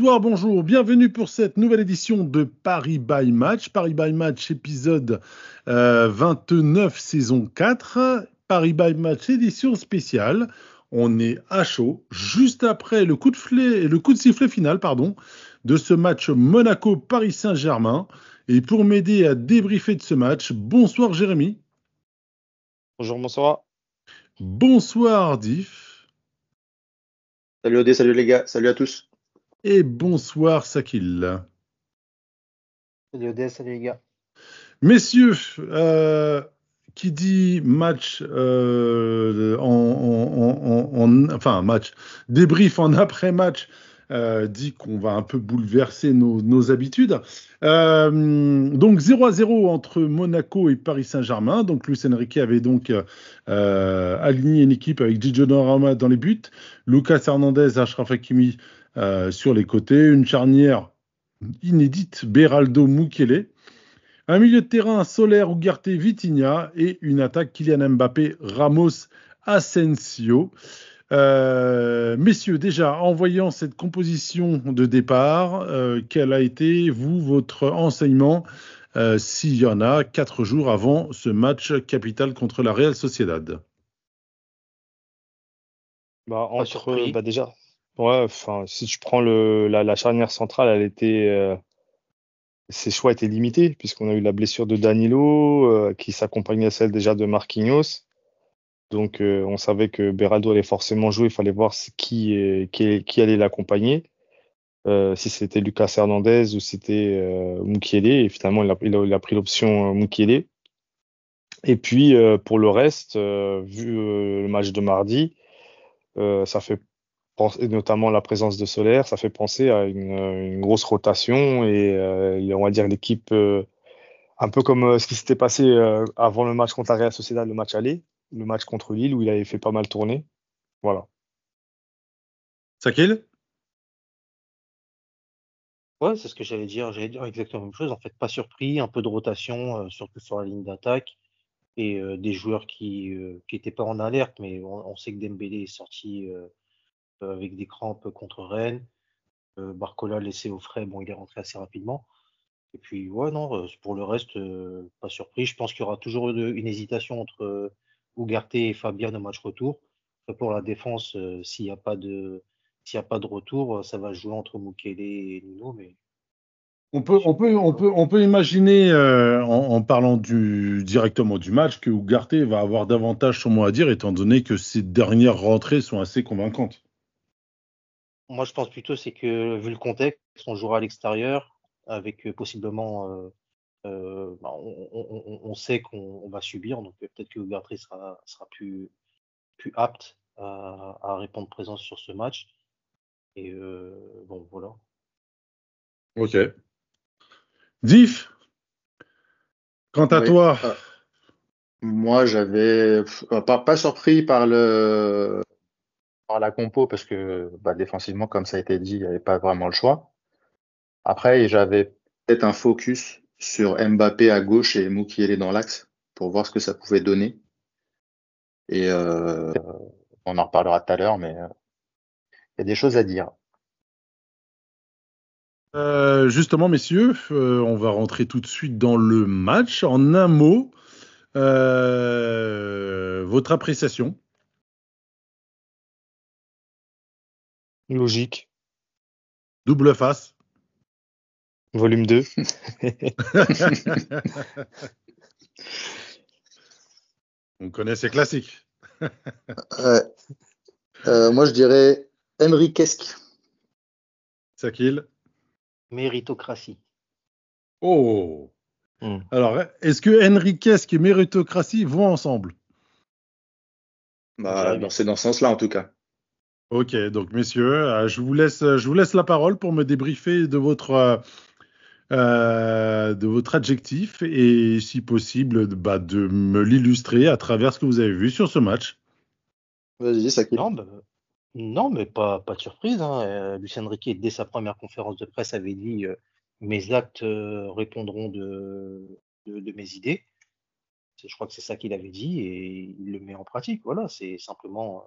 Bonsoir, bonjour, bienvenue pour cette nouvelle édition de Paris by Match. Paris by Match épisode euh, 29 saison 4. Paris by Match édition spéciale. On est à chaud, juste après le coup de, flé- le coup de sifflet final pardon, de ce match Monaco-Paris Saint-Germain. Et pour m'aider à débriefer de ce match, bonsoir Jérémy, Bonjour, bonsoir. bonsoir Diff Salut Odé, salut les gars, salut à tous. Et bonsoir Sakil. Salut Odès, salut les gars. Messieurs, euh, qui dit match euh, en, en- en- en- enfin match débrief en après-match euh, dit qu'on va un peu bouleverser nos, nos habitudes. Euh, donc 0 à 0 entre Monaco et Paris Saint-Germain. Donc Luis Enrique avait donc euh, aligné une équipe avec Gigi Donnarumma dans les buts, Lucas Hernandez, Achraf Hakimi sur les côtés, une charnière inédite, Beraldo Mukele. Un milieu de terrain solaire Ugarte Vitinha et une attaque Kylian Mbappé Ramos Asensio. Euh, messieurs, déjà en voyant cette composition de départ, euh, quel a été vous votre enseignement euh, s'il y en a quatre jours avant ce match capital contre la Real Sociedad? Bah, entre, bah déjà, ouais, enfin, si tu prends le, la, la charnière centrale, elle était, euh, ses choix étaient limités, puisqu'on a eu la blessure de Danilo, euh, qui s'accompagnait à celle déjà de Marquinhos. Donc, euh, on savait que Beraldo allait forcément jouer, il fallait voir qui, qui, qui allait l'accompagner. Si c'était Lucas Hernandez ou c'était Mukiele, et finalement, il a, il a, pris l'option Mukiele. Et puis, pour le reste, vu le match de mardi, ça fait notamment la présence de Solaire, ça fait penser à une, une grosse rotation et euh, on va dire l'équipe euh, un peu comme euh, ce qui s'était passé euh, avant le match contre la Real Sociedad, le match aller, le match contre Lille où il avait fait pas mal tourner. Voilà. Sakil? Ouais, c'est ce que j'allais dire. J'allais dire exactement la même chose. En fait, pas surpris, un peu de rotation, euh, surtout sur la ligne d'attaque, et euh, des joueurs qui n'étaient pas en alerte, mais on, on sait que Dembélé est sorti euh, euh, avec des crampes contre Rennes. Euh, Barcola laissé au frais, bon, il est rentré assez rapidement. Et puis, ouais, non, euh, pour le reste, euh, pas surpris. Je pense qu'il y aura toujours une, hésitation entre Ugarte et Fabien au match retour. Pour la défense, s'il n'y a pas de s'il a pas de retour, ça va jouer entre Mukele et Nuno, mais On peut, on peut, on peut, on peut imaginer, en, parlant directement du match, que Ugarte va avoir davantage son mot à dire, étant donné que ses dernières rentrées sont assez convaincantes. Moi je pense plutôt c'est que vu le contexte, on jouera à l'extérieur avec euh, possiblement euh, euh, bah, on, on- on- on sait qu'on on va subir, donc euh, peut-être que Ugarte sera, sera plus, plus apte à, à répondre présent sur ce match. Et euh, bon voilà. Ok. Diff, quant à Oui. toi. Moi, j'avais pas surpris par le la compo parce que bah, défensivement, comme ça a été dit, il n'y avait pas vraiment le choix. Après, j'avais peut-être un focus sur Mbappé à gauche et Mukiele dans l'axe pour voir ce que ça pouvait donner. Et euh, on en reparlera tout à l'heure, mais euh, il y a des choses à dire. euh, justement, messieurs, on va rentrer tout de suite dans le match. En un mot, votre appréciation. Logique. Double face. Volume 2. On connaît ces classiques. Ouais. Euh, moi, je dirais Enriquesque. Sakil. Méritocratie. Oh. Hmm. Alors, est-ce que Enriquesque et méritocratie vont ensemble? Bah, c'est dans ce sens-là, en tout cas. Ok, donc messieurs, euh, je vous laisse, je vous laisse la parole pour me débriefer de votre, euh, euh, de votre adjectif et, si possible, de, bah, de me l'illustrer à travers ce que vous avez vu sur ce match. Vas-y, Sakil. Non, bah, Non, mais pas, pas de surprise. Hein. Euh, Lucien Riquet, dès sa première conférence de presse, avait dit euh, Mes actes euh, répondront de, de, de mes idées. Je crois que c'est ça qu'il avait dit et il le met en pratique. Voilà, c'est simplement,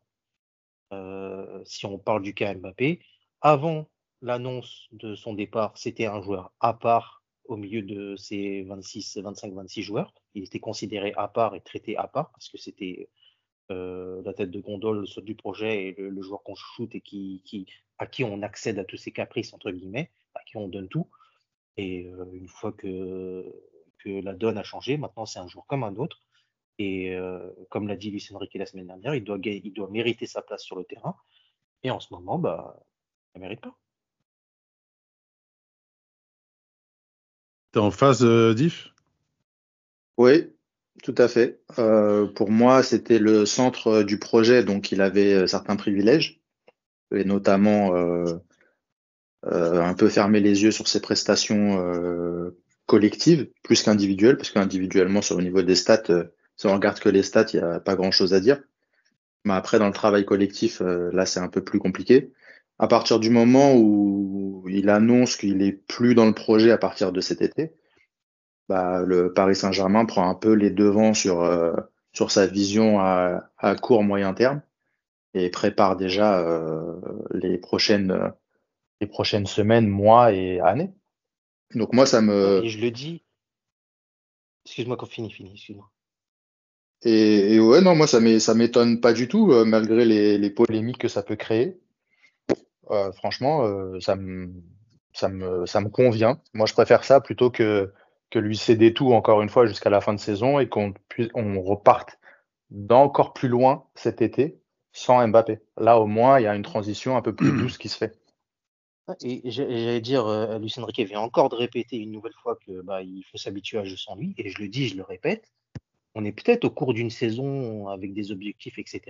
euh, si on parle du cas Mbappé, avant l'annonce de son départ, c'était un joueur à part au milieu de ces 26, 25, 26 joueurs. Il était considéré à part et traité à part parce que c'était euh, la tête de gondole du projet et le, joueur qu'on shoot et qui, à qui on accède à tous ses caprices, entre guillemets, à qui on donne tout. Et euh, une fois que, que la donne a changé, maintenant c'est un joueur comme un autre. Et euh, comme l'a dit Luis Enrique la semaine dernière, il doit, il doit mériter sa place sur le terrain. Et en ce moment, bah, il ne mérite pas. T'es en phase, euh, Diff? Oui, tout à fait. Euh, pour moi, c'était le centre euh, du projet, donc il avait certains privilèges, et notamment euh, euh, un peu fermer les yeux sur ses prestations euh, collectives, plus qu'individuelles, parce qu'individuellement, sur le niveau des stats, euh, si on regarde que les stats, il n'y a pas grand-chose à dire. Mais après, dans le travail collectif, euh, là, c'est un peu plus compliqué. À partir du moment où il annonce qu'il est plus dans le projet à partir de cet été, bah, le Paris Saint-Germain prend un peu les devants sur, euh, sur sa vision à, à court moyen terme et prépare déjà euh, les prochaines les prochaines semaines, mois et années. Donc moi ça me Et je le dis. Excuse-moi quand fini, fini, excuse-moi. Et, ouais non moi ça m'é- ça m'étonne pas du tout euh, malgré les, polémiques que ça peut créer. Euh, franchement euh, ça me ça ça convient. Moi je préfère ça plutôt que que lui céder tout encore une fois jusqu'à la fin de saison et qu'on on reparte d'encore plus loin cet été sans Mbappé. Là au moins il y a une transition un peu plus douce qui se fait. Et j'allais dire, Lucien Riquet vient encore de répéter une nouvelle fois que bah, il faut s'habituer à jouer sans lui. Et je le dis, je le répète, on est peut-être au cours d'une saison avec des objectifs, etc.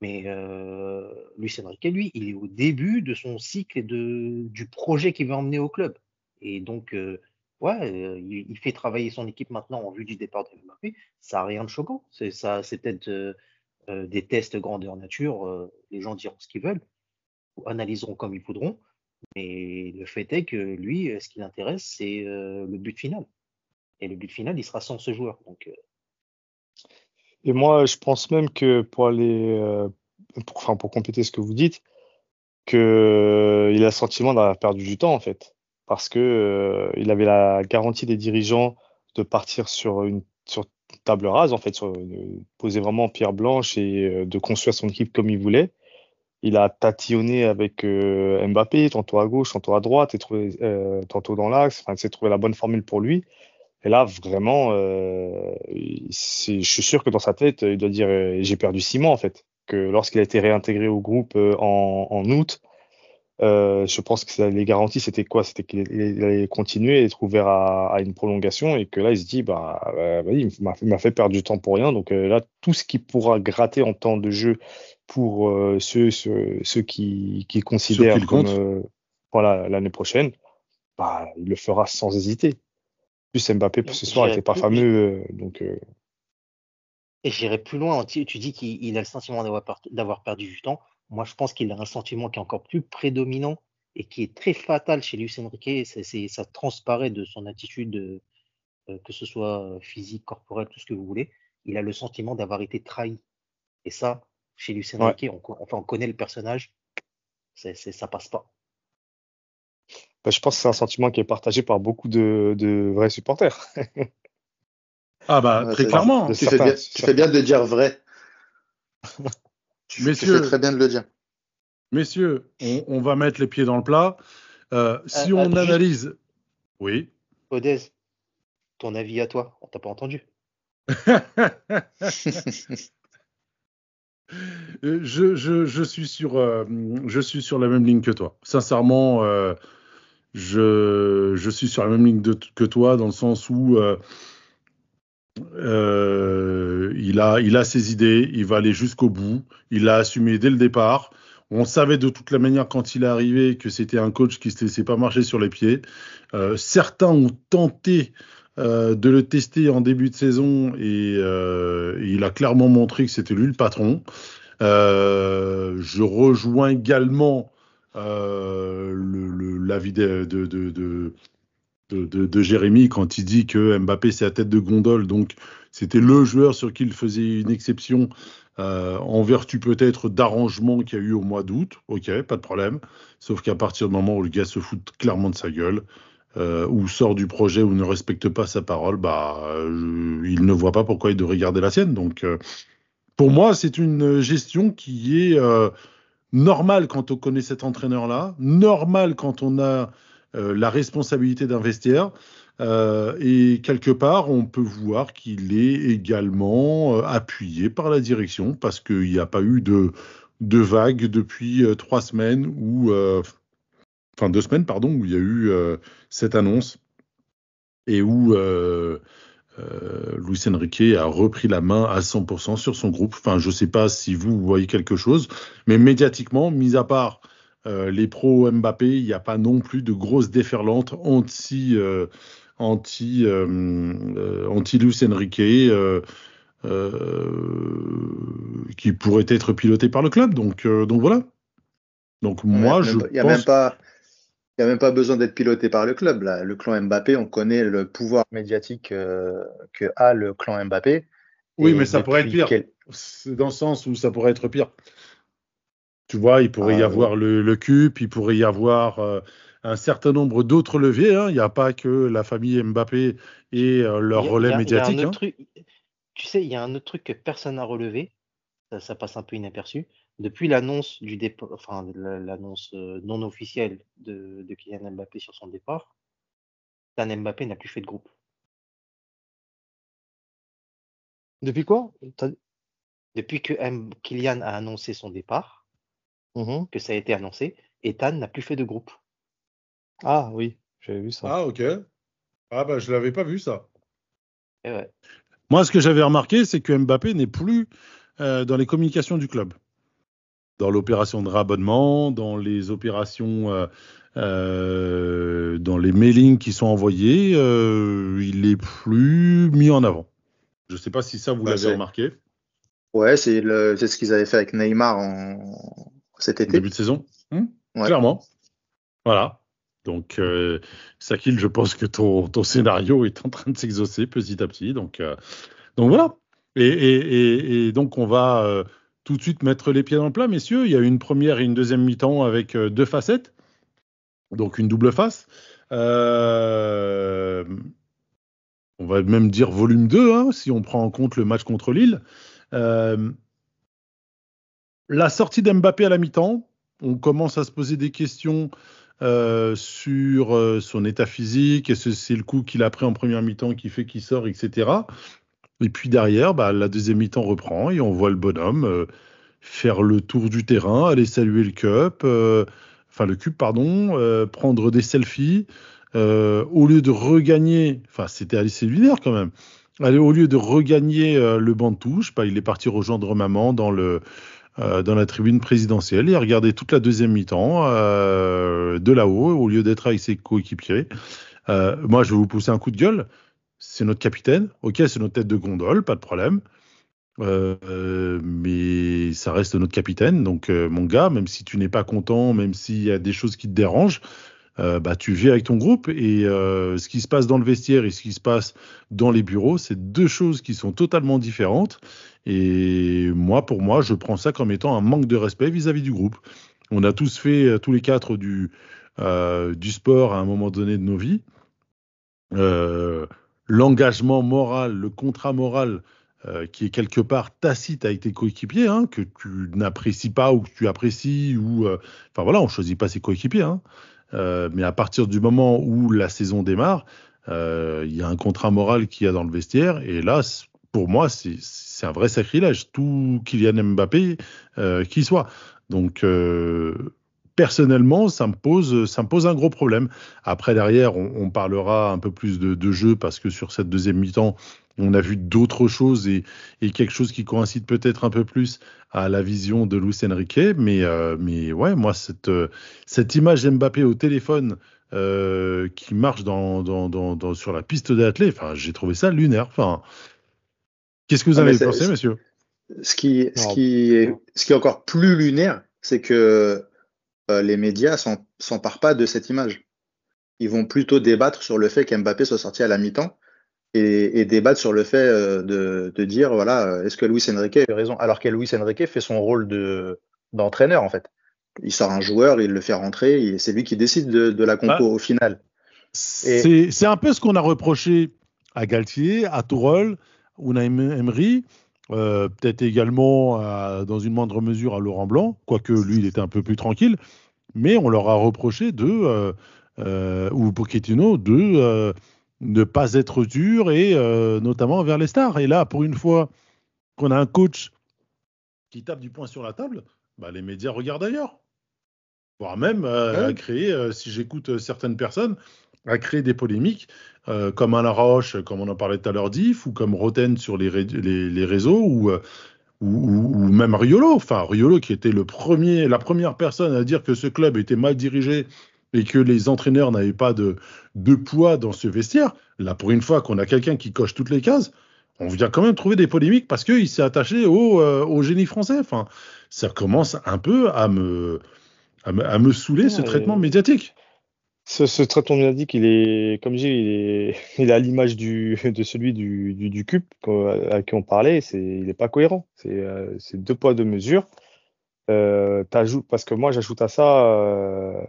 Mais euh, Lucien Riquet, lui, il est au début de son cycle de, du projet qu'il veut emmener au club. Et donc, euh, ouais, euh, il, fait travailler son équipe maintenant en vue du départ de Mbappé. Ça n'a rien de choquant. C'est ça, c'est peut-être euh, euh, des tests grandeur nature. les gens diront ce qu'ils veulent, ou analyseront comme ils voudront. Mais le fait est que lui, ce qui l'intéresse, c'est le but final. Et le but final, il sera sans ce joueur. Donc, Et moi, je pense même que pour aller, euh, pour, enfin, pour compléter ce que vous dites, que euh, il a le sentiment d'avoir perdu du temps en fait, parce que euh, il avait la garantie des dirigeants de partir sur une table rase en fait, sur, de poser vraiment pierre blanche et euh, de construire son équipe comme il voulait. Il a tatillonné avec euh, Mbappé, tantôt à gauche, tantôt à droite, et euh, tantôt dans l'axe. Enfin, il s'est trouvé la bonne formule pour lui. Et là, vraiment, euh, je suis sûr que dans sa tête, il doit dire euh, j'ai perdu six mois en fait. Que lorsqu'il a été réintégré au groupe euh, en, en août, euh, je pense que ça- les garanties c'était quoi? C'était qu'il il allait continuer être ouvert à, à une prolongation et que là il se dit bah, bah, vas-y, il m'a fait perdre du temps pour rien. Donc euh, là, tout ce qu'il pourra gratter en temps de jeu pour euh, ceux, ceux, ceux qui, qui considèrent comme voilà l'année prochaine, bah, il le fera sans hésiter. Plus Mbappé ce soir J'irai était pas fameux, euh, donc euh, Et j'irai plus loin. Tu, tu dis qu'il il a le sentiment d'avoir per- d'avoir perdu du temps. Moi, je pense qu'il a un sentiment qui est encore plus prédominant et qui est très fatal chez Luis Enrique. Ça transparaît de son attitude, euh, que ce soit physique, corporelle, tout ce que vous voulez. Il a le sentiment d'avoir été trahi. Et ça, chez Luis Ouais. Enrique, on, enfin, on connaît le personnage. Ça passe pas. Bah, je pense que c'est un sentiment qui est partagé par beaucoup de, de vrais supporters. Ah bah Ouais, très clairement. Tu fais bien, tu fais bien de dire vrai. Tu, tu Messieurs. fais très bien de le dire. Messieurs, on, on va mettre les pieds dans le plat. Euh, si Euh, on juste- analyse, oui. Odez, ton avis à toi On t'a pas entendu. Euh, je, je, je, suis sur, euh, je suis sur la même ligne que toi. Sincèrement, euh, je, suis sur la même ligne que toi dans le sens où euh, euh, il, a, ses idées, il va aller jusqu'au bout, il l'a assumé dès le départ. On savait de toute la manière quand il est arrivé que c'était un coach qui ne se laissait pas marcher sur les pieds. Euh, certains ont tenté de le tester en début de saison et il a clairement montré que c'était lui le patron. Je rejoins également euh, l'avis de, Jérémy quand il dit que Mbappé c'est la tête de gondole, donc c'était le joueur sur qui il faisait une exception euh, en vertu peut-être d'arrangements qu'il y a eu au mois d'août. Ok, pas de problème. Sauf qu'à partir du moment où le gars se fout clairement de sa gueule, euh, ou sort du projet ou ne respecte pas sa parole, bah, il ne voit pas pourquoi il devrait garder la sienne. Donc, euh, pour moi, c'est une gestion qui est normale quand on connaît cet entraîneur-là, normale quand on a la responsabilité d'investir. et quelque part, on peut voir qu'il est également appuyé par la direction parce qu'il n'y a pas eu de, de vague depuis trois semaines ou enfin deux semaines, pardon, où il y a eu euh, cette annonce et où euh, euh, Luis Enrique a repris la main à 100% sur son groupe. Enfin, je ne sais pas si vous voyez quelque chose, mais médiatiquement, mis à part les pros Mbappé, il n'y a pas non plus de grosses déferlantes anti anti anti Luis Enrique. qui pourrait être piloté par le club. Donc, donc voilà. Donc moi, je il n'y a même pas, il n'y a même pas besoin d'être piloté par le club. Là. Le clan Mbappé, on connaît le pouvoir médiatique euh, que a le clan Mbappé. Oui, mais ça pourrait être pire. C'est dans le sens où ça pourrait être pire. Tu vois, il pourrait y ah, avoir le, le CUP, il pourrait y avoir euh, un certain nombre d'autres leviers. Hein. Il n'y a pas que la famille Mbappé et euh, leur relais médiatique. Hein. tu sais, il y a un autre truc que personne n'a relevé. ça, passe un peu inaperçu depuis l'annonce du départ, enfin l'annonce euh, non officielle de, Kylian Mbappé sur son départ, Dan Mbappé n'a plus fait de groupe. Depuis quoi? Depuis que Kylian a annoncé son départ, mmh que ça a été annoncé, Ethan n'a plus fait de groupe. Ah oui, j'avais vu ça. Ah ok. Ah bah je l'avais pas vu ça. Eh Moi, ce que j'avais remarqué, c'est que Mbappé n'est plus euh, dans les communications du club dans l'opération de rabonnement, dans les opérations, euh, euh, dans les mailings qui sont envoyés, euh, il est plus mis en avant. Je ne sais pas si ça vous bah, l'avez remarqué. Ouais, c'est ce qu'ils avaient fait avec Neymar en cet été. Début de saison. Hmm Clairement. Voilà. Donc, euh, Sakil, je pense que ton, ton, scénario est en train de s'exaucer petit à petit. Donc, donc voilà. Et, et, et, donc, on va tout de suite mettre les pieds dans le plat, messieurs. Il y a une première et une deuxième mi-temps avec euh, deux facettes, donc une double face. Euh, on va même dire volume 2, hein, si on prend en compte le match contre Lille. Euh, la sortie d'Mbappé à la mi-temps, on commence à se poser des questions sur son état physique, est-ce c'est le coup qu'il a pris en première mi-temps qui fait qu'il sort, etc. Et puis derrière, bah, la deuxième mi-temps reprend et on voit le bonhomme euh, faire le tour du terrain, aller saluer le cup, euh, le cube, pardon, euh, prendre des selfies. au lieu de regagner, enfin c'était assez lunaire quand même, Allez, au lieu de regagner le banc de touche, bah, il est parti rejoindre maman dans le dans la tribune présidentielle et a regardé toute la deuxième mi-temps de là-haut au lieu d'être avec ses coéquipiers. moi, je vais vous pousser un coup de gueule c'est notre capitaine. Ok, c'est notre tête de gondole, pas de problème. Euh, mais ça reste notre capitaine. Donc, euh, mon gars, même si tu n'es pas content, même s'il y a des choses qui te dérangent, euh, bah, tu vis avec ton groupe. Et ce qui se passe dans le vestiaire et ce qui se passe dans les bureaux, c'est deux choses qui sont totalement différentes. Et moi, pour moi, je prends ça comme étant un manque de respect vis-à-vis du groupe. On a tous fait, tous les quatre, du, du sport à un moment donné de nos vies. Euh, l'engagement moral, le contrat moral euh, qui est quelque part tacite avec tes coéquipiers, hein, que tu n'apprécies pas ou que tu apprécies, ou euh, enfin voilà, on choisit pas ses coéquipiers, hein. euh, mais à partir du moment où la saison démarre, il y a un contrat moral qu'il y a dans le vestiaire, et là, pour moi, c'est un vrai sacrilège, tout Kylian Mbappé qui soit. Donc personnellement, ça me pose, ça me pose un gros problème. Après, derrière, on, parlera un peu plus de, jeu parce que sur cette deuxième mi-temps, on a vu d'autres choses et, quelque chose qui coïncide peut-être un peu plus à la vision de Luis Enrique. Mais, euh, mais ouais, moi, cette, cette image Mbappé au téléphone euh, qui marche dans, dans, sur la piste d'athlée, enfin, j'ai trouvé ça lunaire. Enfin, qu'est-ce que vous ah, avez pensé, monsieur Ce qui, ce qui, est, ce qui est encore plus lunaire, c'est que euh, les médias s'emparent pas de cette image. Ils vont plutôt débattre sur le fait qu'Mbappé soit sorti à la mi-temps et, et débattre sur le fait euh, de, de dire voilà, euh, est-ce que Luis Enrique a eu raison? Alors que Luis Enrique fait son rôle de d'entraîneur en fait. Il sort un joueur, il le fait rentrer, et c'est lui qui décide de, de la compo Ah. au final. C'est un peu ce qu'on a reproché à Galtier, à Tourelle, Unai Emery, euh, peut-être également à- dans une moindre mesure à Laurent Blanc, quoique lui il était un peu plus tranquille, mais on leur a reproché de, euh, euh, ou Pochettino, de euh, ne pas être dur et euh, notamment vers les stars. Et là, pour une fois qu'on a un coach qui tape du poing sur la table, bah, les médias regardent ailleurs. Voire même euh, Ouais. à créer, euh, si j'écoute euh, certaines personnes, à créer des polémiques, euh, comme Alain Roche, comme on en parlait tout à l'heure d'IF, ou comme Roten sur les, ré- les, les réseaux, ou, euh, ou, même Riolo. Enfin, Riolo qui était le premier, la première personne à dire que ce club était mal dirigé et que les entraîneurs n'avaient pas de, de poids dans ce vestiaire. Là, pour une fois qu'on a quelqu'un qui coche toutes les cases, on vient quand même trouver des polémiques parce qu'il s'est attaché au, euh, au génie français. Enfin, ça commence un peu à me, à me, à me saouler ce traitement médiatique. Ce, ce traitement médiatique, il est, comme je dis, il est, il est à l'image du, de celui du, du, du CUP à qui on parlait. C'est, il n'est pas cohérent. C'est, euh, c'est deux poids, deux mesures. Euh, parce que moi, j'ajoute à ça euh,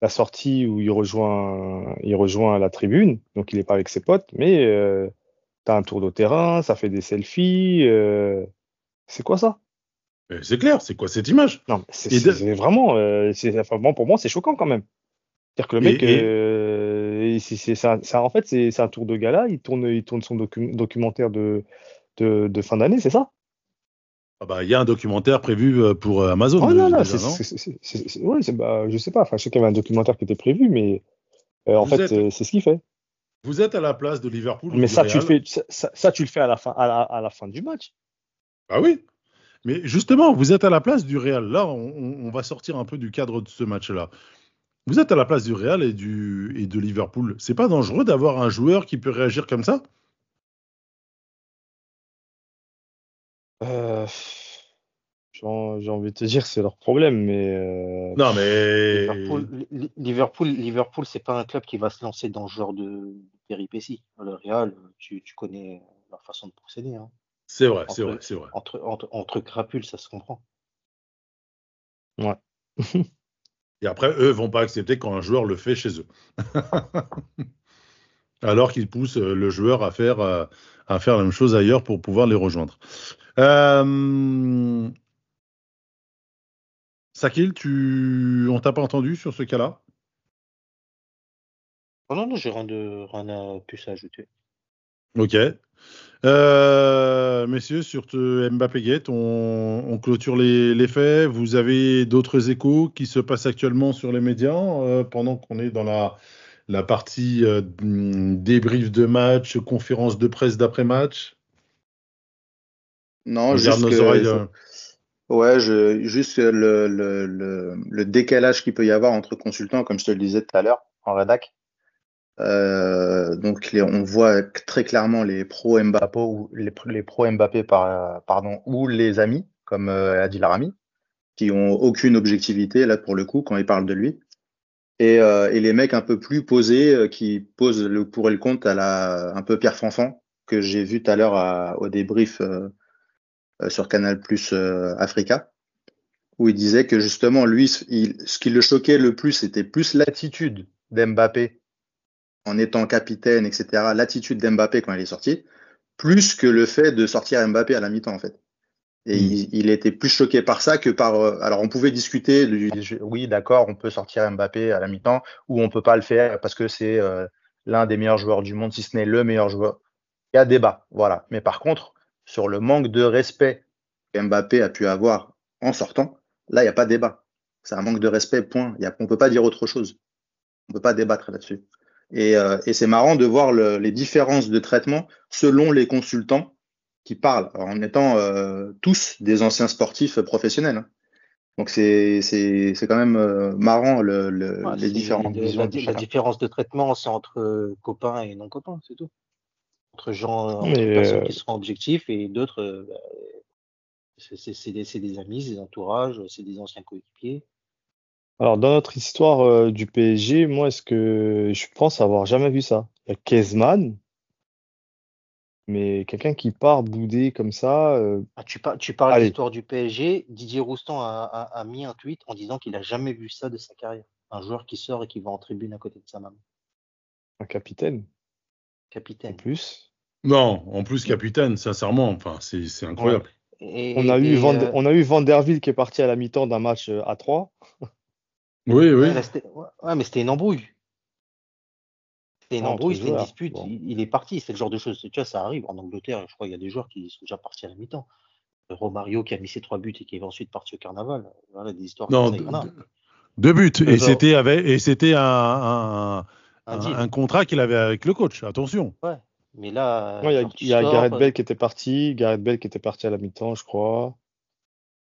la sortie où il rejoint, il rejoint la tribune. Donc, il n'est pas avec ses potes, mais euh, tu as un tour de terrain, ça fait des selfies. c'est quoi ça? C'est clair, c'est quoi cette image? Non, c'est de- vraiment, enfin, bon, pour moi, c'est choquant quand même. C'est-à-dire que le mec, Et- et- euh, c'est, en fait, c'est, un tour de gala. Il tourne, il tourne son docu- documentaire de, de, de fin d'année, c'est ça? Ah bah, Il y a un documentaire prévu euh, pour euh, Amazon. Oh non, non, c'est, ouais, bah, je sais pas. Enfin, je sais qu'il y avait un documentaire qui était prévu, mais euh, en fait, êtes- c'est ce qu'il fait. Vous êtes à la place de Liverpool. Mais ça, tu le fais, ça, tu le fais à la fin, à la, à la fin du match. Ah oui. Mais justement, vous êtes à la place du Real. Là, on va sortir un peu du cadre de ce match-là. Vous êtes à la place du Real et, du, et de Liverpool. C'est pas dangereux d'avoir un joueur qui peut réagir comme ça? Euh, j'ai en- j'ai envie de te dire, c'est leur problème, mais euh, Non, mais. Liverpool, Li- Liverpool, Liverpool, c'est pas un club qui va se lancer dans ce genre de péripéties. Le Real, tu, tu connais leur façon de procéder. hein. C'est vrai, c'est Entre- vrai, c'est vrai. Entre, entre, entre crapules, ça se comprend. Et après, eux vont pas accepter quand un joueur le fait chez eux. Alors qu'ils poussent euh, le joueur à faire, euh, à faire la même chose ailleurs pour pouvoir les rejoindre. Euh... Sakil, tu... on t'a pas entendu sur ce cas-là? Oh non, non, j'ai rien de rien à plus à ajouter. Ok. Euh, messieurs, sur Mbappé Gate, on, on clôture les, les faits. Vous avez d'autres échos qui se passent actuellement sur les médias euh, pendant qu'on est dans la, la partie euh, mm, débrief de match, conférence de presse d'après-match Non, On juste garde nos que- oreilles. Ouais, je, juste le, le, le, le décalage qu'il peut y avoir entre consultants, comme je te le disais tout à l'heure, en rédac. Euh, donc, on voit très clairement les pro Mbappé ou les, pro Mbappé par, pardon, ou les amis, comme euh, Adil Rami, qui ont aucune objectivité là pour le coup quand ils parlent de lui. Et, euh, et les mecs un peu plus posés euh, qui posent le pour et le contre à la un peu Pierre Fanfan que j'ai vu tout à l'heure au débrief euh, sur Canal Plus Africa, où il disait que justement, lui, ce qui le choquait le plus, c'était plus l'attitude d'Mbappé en étant capitaine, etc., l'attitude d'Mbappé quand il est sorti, plus que le fait de sortir Mbappé à la mi-temps, en fait. Et Mm. il, il était plus choqué par ça que par. euh, alors, on pouvait discuter, du, oui, d'accord, on peut sortir Mbappé à la mi-temps, ou on peut pas le faire parce que c'est euh, l'un des meilleurs joueurs du monde, si ce n'est le meilleur joueur. Il y a débat, voilà. Mais par contre, sur le manque de respect qu'Mbappé a pu avoir en sortant, là, il n'y a pas débat. C'est un manque de respect, point. Y a, on ne peut pas dire autre chose. On ne peut pas débattre là-dessus. Et, euh, et c'est marrant de voir le- les différences de traitement selon les consultants qui parlent, en étant euh, tous des anciens sportifs professionnels. hein. Donc c'est c'est c'est quand même euh, marrant le, le- Ouais, les différentes la, visions la- de la différence de traitement, c'est entre copains et non copains, c'est tout. Entre gens, entre personnes euh, qui seront objectifs et d'autres, euh, bah, C'est des, des, amis, c'est des entourages, c'est des anciens coéquipiers. Alors, dans notre histoire euh, du PSG, moi, est-ce que je pense avoir jamais vu ça? Il y a Kezman, mais quelqu'un qui part bouder comme ça. euh, Ah, tu, par- tu parles de allez, l'histoire du PSG. Didier Roustan a, a- a mis un tweet en disant qu'il a jamais vu ça de sa carrière. Un joueur qui sort et qui va en tribune à côté de sa maman. un capitaine, en Capitaine. plus. Non, en plus, capitaine, sincèrement, enfin, c'est c'est incroyable. Et, On a eu et, Van, euh, on a eu Van der Wiel qui est parti à la mi-temps d'un match euh, à 3. Oui, oui. ouais, là, c'était- ouais, mais c'était une embrouille. C'était une Ah, embrouille, c'était une dispute. Bon. Il, il est parti. C'est le genre de choses. Tu vois, ça arrive. En Angleterre, je crois qu'il y a des joueurs qui sont déjà partis à la mi-temps. Romario qui a mis ses trois buts et qui est ensuite parti au carnaval. Voilà, des histoires Non, comme ça, deux, deux buts. Et c'était avec, et c'était un, un, contrat qu'il avait avec le coach. Attention. Ouais. Mais là, Ouais, Il y a, y a Gareth euh, Bale qui était parti, Gareth Bale qui était parti à la mi-temps, je crois.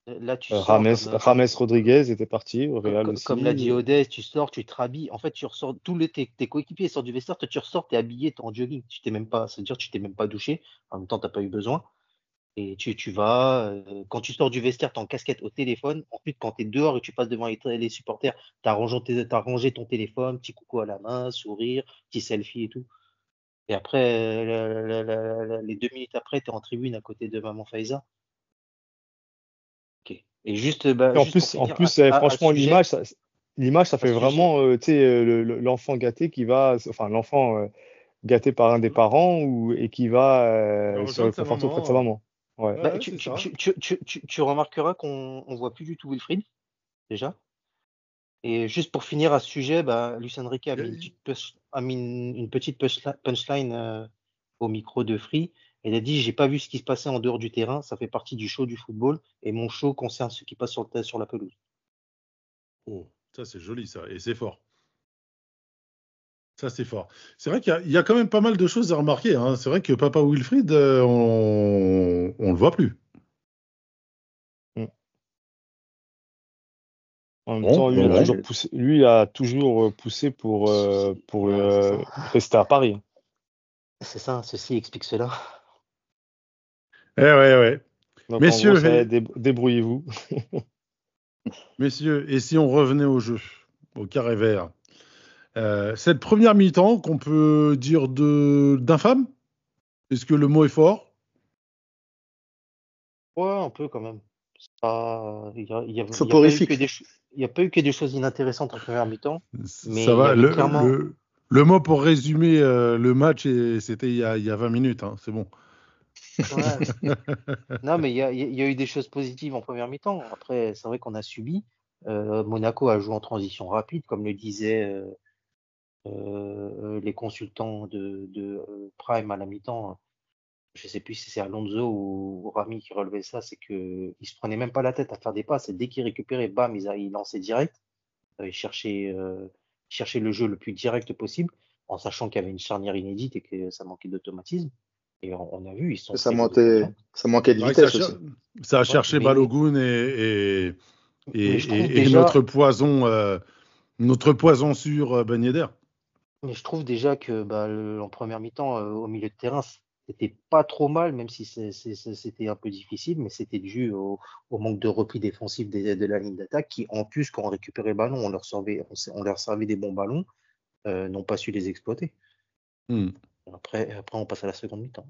Là, tu Euh, sors Rames, comme, euh, Rames Rodriguez était parti au Real comme- aussi. comme l'a dit Odès, tu sors, tu te rhabilles. En fait, tu ressors, tous les, tes, tes coéquipiers sortent du vestiaire, toi tu ressors, tu es habillé, tu es en jogging. Tu t'es même pas, c'est-à-dire tu t'es même pas douché. En même temps, tu pas eu besoin. Et tu, tu vas, euh, quand tu sors du vestiaire, tu en casquette au téléphone. Ensuite, quand tu es dehors et tu passes devant les, les supporters, tu as, rangé ton téléphone, petit coucou à la main, sourire, petit selfie et tout. Et après, euh, la- la- la- la- les deux minutes après, tu es en tribune à côté de Maman Faiza. Et juste, bah, Et en juste plus, en plus, à- eh, franchement, l'image, ça, l'image, ça fait vraiment, euh, tu sais, euh, le- le- l'enfant gâté qui va, enfin, l'enfant euh, gâté par un des parents ou, et qui va euh, rejoindre sur le sa conforter auprès de sa maman. Ouais. Bah, Ouais, tu, c'est tu, ça. tu, tu, tu, tu- tu remarqueras qu'on on voit plus du tout Wilfried, déjà. Et juste pour finir à ce sujet, bah, Luis Enrique a mis une petite, punch- a mis une, une petite punchli- punchline euh, au micro de Free. Il a dit J'ai pas vu ce qui se passait en dehors du terrain, ça fait partie du show du football, et mon show concerne ce qui passe sur, le, sur la pelouse. Oh, ça c'est joli ça, et c'est fort. Ça c'est fort. C'est vrai qu'il y, a- il y a quand même pas mal de choses à remarquer. hein. C'est vrai que Papa Wilfried, euh, on, on le voit plus. En même Bon, temps, lui, a toujours poussé, lui, a toujours poussé pour, euh, pour Ouais, euh, rester à Paris. C'est ça, ceci explique cela. Eh ouais, ouais. Donc, Messieurs, gros, dé- débrouillez-vous. Messieurs, et si on revenait au jeu, au carré vert Euh, Cette première mi-temps qu'on peut dire de d'infâme? Est-ce que le mot est fort? Ouais, un peu quand même. Pas- Il n'y a, a- a pas eu que des cho- il y a pas eu que des choses inintéressantes en première mi-temps. Mais Ça va. Le, clairement- le- le mot pour résumer euh, le match, c'était il, y a- il y a 20 minutes. hein, c'est bon. Non, mais il y a, eu des choses positives en première mi-temps. Après, c'est vrai qu'on a subi. Euh, Monaco a joué en transition rapide, comme le disaient euh, euh, les consultants de, Prime à la mi-temps. Je sais plus si c'est Alonso ou, Rami qui relevait ça, c'est que ils se prenaient même pas la tête à faire des passes. Et dès qu'ils récupéraient, bam, ils, lançaient direct. Ils cherchaient le jeu le plus direct possible, en sachant qu'il y avait une charnière inédite et que ça manquait d'automatisme. Et on, on a vu, ils sont Ça ça manquait de ça, vitesse cher- aussi. ça a cherché mais- Balogun et, et, déjà- notre poison, euh, notre poison sur euh, Ben Yedder. Mais je trouve déjà que bah, le- en première mi-temps, euh, au milieu de terrain, c'était pas trop mal, même si c'était un peu difficile, mais c'était dû au, au manque de repli défensif des- de la ligne d'attaque, qui en plus, quand on récupérait le ballon, on leur servait, on, leur servait des bons ballons, euh, n'ont pas su les exploiter. Hmm. Après, après, on passe à la seconde mi-temps.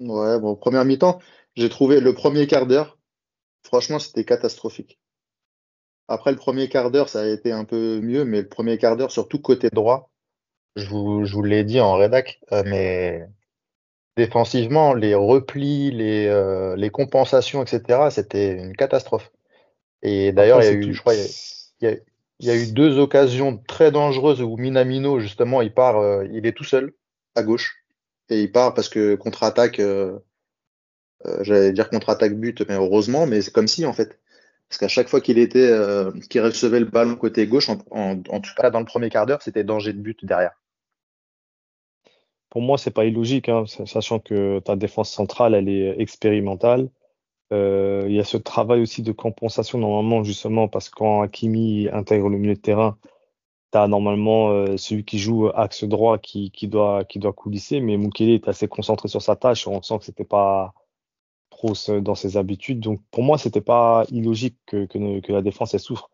Ouais, bon, première mi-temps, j'ai trouvé le premier quart d'heure, franchement, c'était catastrophique. Après le premier quart d'heure, ça a été un peu mieux, mais le premier quart d'heure, surtout côté droit, je vous, je vous l'ai dit en rédac, euh, mais défensivement, les replis, les, euh, les compensations, etc., c'était une catastrophe. Et d'ailleurs, il y a eu, je crois, il y a- il y a, eu deux occasions très dangereuses où Minamino, justement, il part, euh, il est tout seul à gauche. Et il part parce que contre-attaque, euh, euh, j'allais dire contre-attaque but, mais heureusement, mais c'est comme si, en fait. Parce qu'à chaque fois qu'il était, euh, qu'il recevait le ballon côté gauche, en, en- en tout cas dans le premier quart d'heure, c'était danger de but derrière. Pour moi, c'est pas illogique, hein, sa- sachant que ta défense centrale, elle est expérimentale. Euh, il y a ce travail aussi de compensation normalement, justement, parce que quand Hakimi intègre le milieu de terrain, tu as normalement euh, celui qui joue axe droit qui, qui doit, qui doit coulisser, mais Mukele est assez concentré sur sa tâche. On sent que c'était pas trop dans ses habitudes. Donc pour moi, c'était pas illogique que, que, que, la défense elle souffre.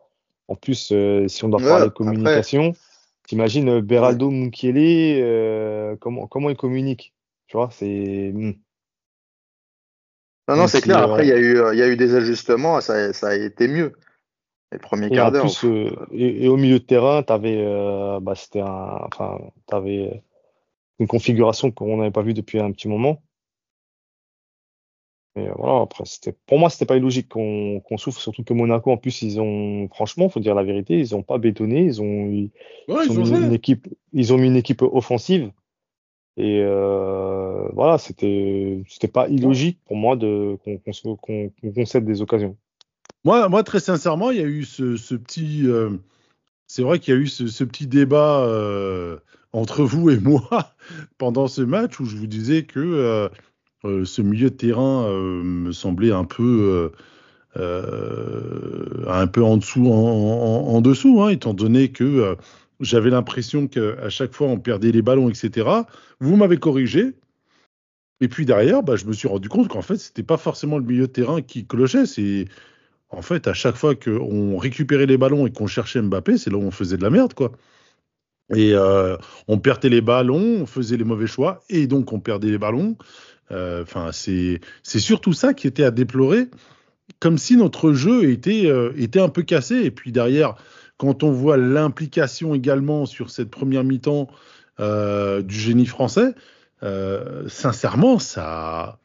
En plus, euh, si on doit parler de communication, t'imagines Beraldo Mukiele, euh, comment, comment il communique? Tu vois, c'est. Non, non, c'est clair. Après, il y, a eu, il y a eu des ajustements, ça, ça a été mieux. Les premiers quarts d'heure. Et, et, au milieu de terrain, tu avais, bah, c'était un, enfin, avais une configuration qu'on n'avait pas vue depuis un petit moment. Mais voilà, après, c'était, pour moi, c'était pas illogique qu'on, qu'on souffre, surtout que Monaco, en plus, ils ont, franchement, faut dire la vérité, ils ont pas bétonné, ils ont, ils, ont mis une équipe, ils ont mis une équipe offensive. Et euh, voilà, c'était, c'était pas illogique pour moi de qu'on, qu'on, qu'on concède des occasions. Moi, moi, très sincèrement, il y a eu ce, ce petit, euh, c'est vrai qu'il y a eu ce, ce petit débat euh, entre vous et moi pendant ce match où je vous disais que ce milieu de terrain me semblait un peu, un peu en dessous, en, dessous, hein, étant donné que j'avais l'impression qu'à chaque fois on perdait les ballons, etc. Vous m'avez corrigé. Et puis derrière, bah, je me suis rendu compte qu'en fait, c'était pas forcément le milieu de terrain qui clochait. C'est en fait à chaque fois qu'on récupérait les ballons et qu'on cherchait Mbappé, c'est là où on faisait de la merde, quoi. Et on perdait les ballons, on faisait les mauvais choix, et donc on perdait les ballons. Euh, enfin, c'est c'est surtout ça qui était à déplorer, comme si notre jeu était euh, était un peu cassé. Et puis derrière, quand on voit l'implication également sur cette première mi-temps euh, du génie français, sincèrement, ça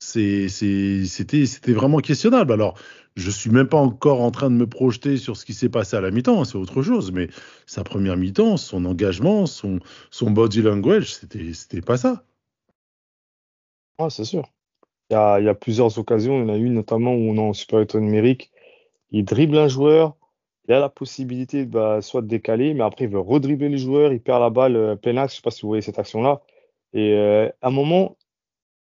c'était vraiment questionnable. Alors, je suis même pas encore en train de me projeter sur ce qui s'est passé à la mi-temps, hein, c'est autre chose. Mais sa première mi-temps, son engagement, son body language, c'était pas ça c'est sûr. Il y a, plusieurs occasions. Il y en a une notamment où on est en supériorité numérique. Il dribble un joueur. Il a la possibilité bah, soit de décaler, mais après il veut redribbler les joueurs. Il perd la balle euh, plein axe. Je sais pas si vous voyez cette action-là. Et euh, à un moment,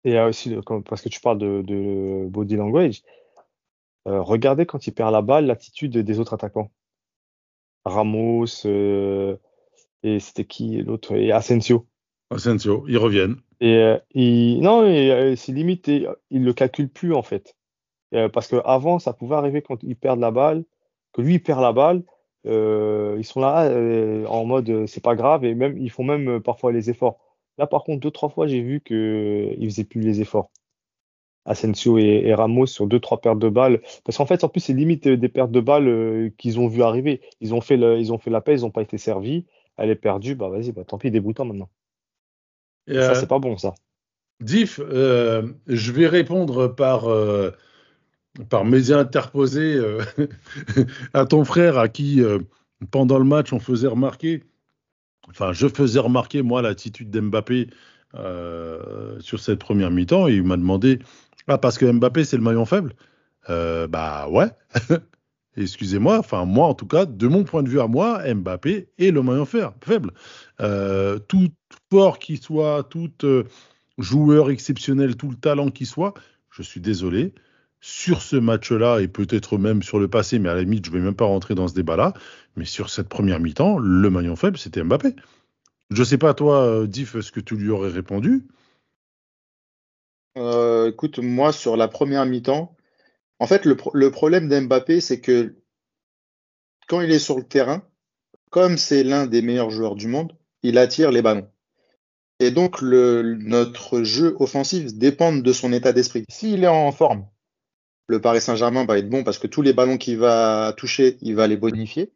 et aussi parce que tu parles de, de body language, euh, regardez quand il perd la balle l'attitude des autres attaquants. Ramos euh, et c'était qui l'autre? Et Asensio. Asensio, ils reviennent. Et euh, il, non, euh, c'est limite, il le calcule plus en fait. Euh, parce qu'avant, ça pouvait arriver quand ils perdent la balle, que lui il perd la balle, ils sont là en mode c'est pas grave et même ils font même parfois les efforts. Là, par contre, deux trois fois, j'ai vu que ils faisaient plus les efforts. Asensio et, Ramos sur deux trois pertes de balles. Parce qu'en fait, en plus, c'est limite des pertes de balles qu'ils ont vu arriver. Ils ont fait le, ils ont fait la paix, ils n'ont pas été servis. Elle est perdue, bah vas-y, bah tant pis, déboutant maintenant ça, euh, c'est pas bon, ça. Diff, euh, je vais répondre par, euh, par médias interposés à ton frère à qui, pendant le match, on faisait remarquer, enfin, je faisais remarquer, moi, l'attitude d'Mbappé sur cette première mi-temps. Il m'a demandé Ah, parce que Mbappé, c'est le maillon faible? Bah ouais. excusez-moi, enfin moi en tout cas, de mon point de vue à moi, Mbappé est le maillon faible. Euh, tout fort qui soit, tout euh, joueur exceptionnel, tout le talent qui soit, je suis désolé. Sur ce match-là, et peut-être même sur le passé, mais à la limite, je ne vais même pas rentrer dans ce débat-là, mais sur cette première mi-temps, le maillon faible, c'était Mbappé. Je ne sais pas, toi, euh, Diff, ce que tu lui aurais répondu? Écoute, moi, sur la première mi-temps, en fait, le, problème d'Mbappé, c'est que quand il est sur le terrain, comme c'est l'un des meilleurs joueurs du monde, il attire les ballons. Et donc, notre jeu offensif dépend de son état d'esprit. S'il est en forme, le Paris Saint-Germain va être bon parce que tous les ballons qu'il va toucher, il va les bonifier.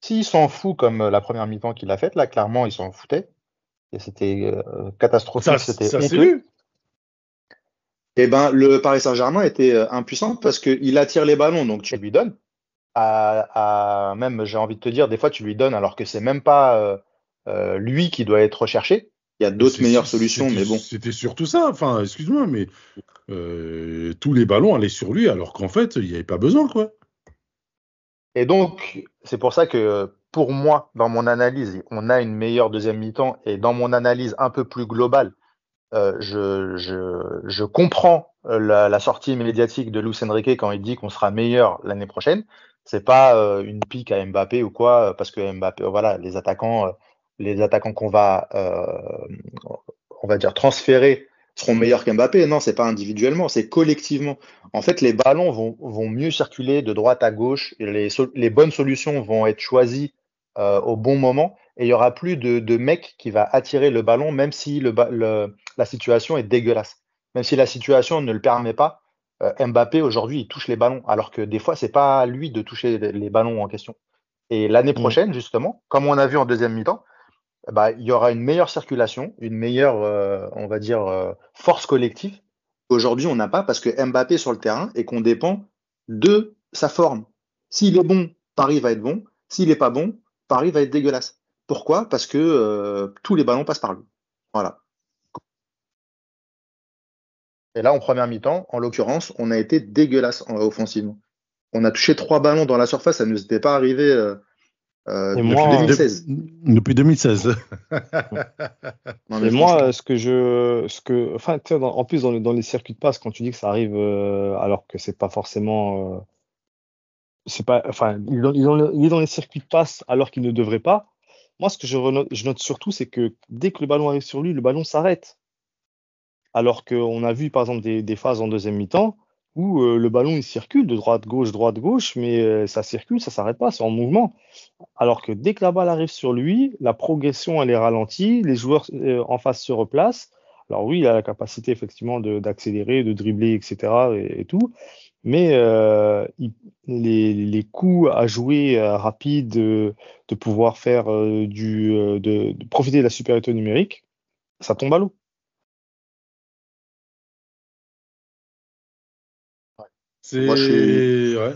S'il s'en fout comme la première mi-temps qu'il a faite, là, clairement, il s'en foutait. Et c'était euh, catastrophique. C'était honteux eh ben, le Paris Saint-Germain était euh, impuissant parce qu'il attire les ballons, donc tu lui donnes. À, même, j'ai envie de te dire, des fois, tu lui donnes alors que c'est même pas euh, euh, lui qui doit être recherché. Il y a d'autres meilleures solutions, mais bon. C'était surtout ça. Enfin, excuse-moi, mais tous les ballons allaient sur lui alors qu'en fait, il n'y avait pas besoin, quoi. Et donc, c'est pour ça que pour moi, dans mon analyse, on a une meilleure deuxième mi-temps et dans mon analyse un peu plus globale, euh, je, je, je, comprends euh, la, la, sortie médiatique de Luis Enrique quand il dit qu'on sera meilleur l'année prochaine. C'est pas euh, une pique à Mbappé ou quoi, parce que Mbappé, voilà, les attaquants, les attaquants qu'on va, on va dire transférer seront meilleurs qu'Mbappé. Non, c'est pas individuellement, c'est collectivement. En fait, les ballons vont, vont mieux circuler de droite à gauche. Et les, les bonnes solutions vont être choisies euh, au bon moment. Et il y aura plus de, de mec qui va attirer le ballon, même si le, le, la situation est dégueulasse. Même si la situation ne le permet pas, euh, Mbappé aujourd'hui il touche les ballons, alors que des fois c'est pas à lui de toucher les ballons en question. Et l'année Mm. prochaine, justement, comme on a vu en deuxième mi-temps, bah, il y aura une meilleure circulation, une meilleure, euh, on va dire, euh, force collective. Aujourd'hui, on n'a pas parce que Mbappé est sur le terrain et qu'on dépend de sa forme. S'il est bon, Paris va être bon. S'il est pas bon, Paris va être dégueulasse. Pourquoi? Parce que euh, tous les ballons passent par lui. Voilà. Et là, en première mi-temps, en l'occurrence, on a été dégueulasse en- offensivement. On a touché trois ballons dans la surface, ça ne nous était pas arrivé euh, euh, Et depuis moi, 2016. Depuis 2016. Non, mais Et moi, euh, ce que je, ce que, enfin, tu sais, dans- en plus dans, le- dans les circuits de passe, quand tu dis que ça arrive euh, alors que c'est pas forcément, euh, c'est pas, enfin, il est, dans, il est dans le- il est dans les circuits de passe alors qu'il ne devrait pas. Moi, ce que je, renote- je note surtout, c'est que dès que le ballon arrive sur lui, le ballon s'arrête. Alors qu'on a vu, par exemple, des, des phases en deuxième mi-temps où euh, le ballon il circule de droite gauche, droite gauche, mais euh, ça circule, ça s'arrête pas, c'est en mouvement. Alors que dès que la balle arrive sur lui, la progression elle est ralentie, les joueurs euh, en face se replacent. Alors oui, il a la capacité effectivement d'accélérer, de, dribbler, etc. et, tout, mais les, les coups à jouer rapides, euh, de pouvoir faire du, de, de profiter de la supériorité numérique, ça tombe à l'eau. C'est. Ouais.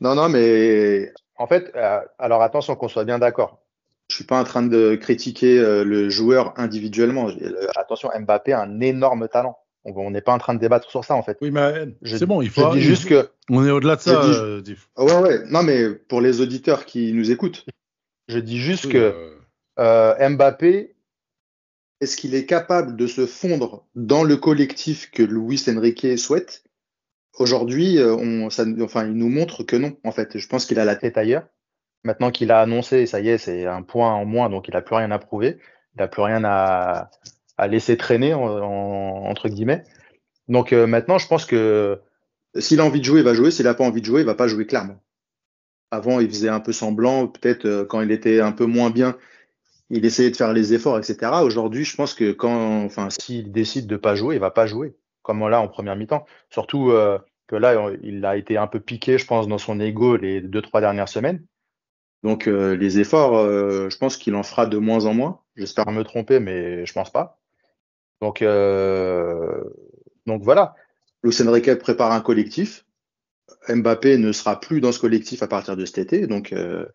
Non, non, mais en fait, euh, alors attention qu'on soit bien d'accord. Je suis pas en train de critiquer euh, le joueur individuellement. Euh, attention, Mbappé a un énorme talent. On n'est pas en train de débattre sur ça, en fait. Oui, mais Je- c'est bon, il Je faut. dis juste que, On est au-delà de ça, Je dis- euh, Diff. ouais, ouais, non, mais pour les auditeurs qui nous écoutent, je dis juste Oui, que euh, euh, Mbappé, est-ce qu'il est capable de se fondre dans le collectif que Luis Enrique souhaite? Aujourd'hui, euh, enfin, il nous montre que non, en fait. Je pense qu'il a la tête ailleurs. Maintenant qu'il a annoncé, ça y est, c'est un point en moins, donc il n'a plus rien à prouver. Il n'a plus rien à, laisser traîner, en- en- entre guillemets. Donc euh, maintenant, je pense que s'il a envie de jouer, il va jouer. S'il n'a pas envie de jouer, il va pas jouer clairement. Avant, il faisait un peu semblant, peut-être euh, quand il était un peu moins bien, il essayait de faire les efforts, etc. Aujourd'hui, je pense que quand, enfin, s'il décide de pas jouer, il va pas jouer, comme là en première mi-temps. Surtout euh, que là, il a été un peu piqué, je pense, dans son ego les deux, trois dernières semaines. Donc euh, les efforts, euh, je pense qu'il en fera de moins en moins. J'espère me tromper, mais je pense pas. Donc, euh, donc voilà. Luis Enrique prépare un collectif. Mbappé ne sera plus dans ce collectif à partir de cet été, donc euh,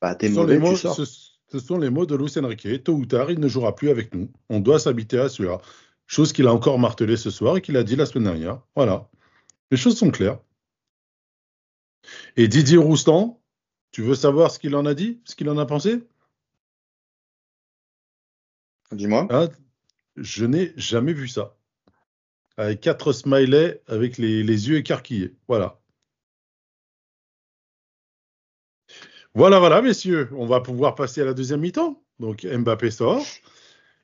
bah, t'es ce, sont mauvais, les mots, tu sors. ce, ce sont les mots de Luis Enrique. Tôt ou tard, il ne jouera plus avec nous. On doit s'habiter à cela. Chose qu'il a encore martelé ce soir et qu'il a dit la semaine dernière. Voilà. Les choses sont claires. Et Didier Roustan, tu veux savoir ce qu'il en a dit? Ce qu'il en a pensé? Dis-moi. Hein Je n'ai jamais vu ça. Avec quatre smileys avec les, les yeux écarquillés. Voilà. Voilà, voilà, messieurs. On va pouvoir passer à la deuxième mi-temps. Donc Mbappé sort.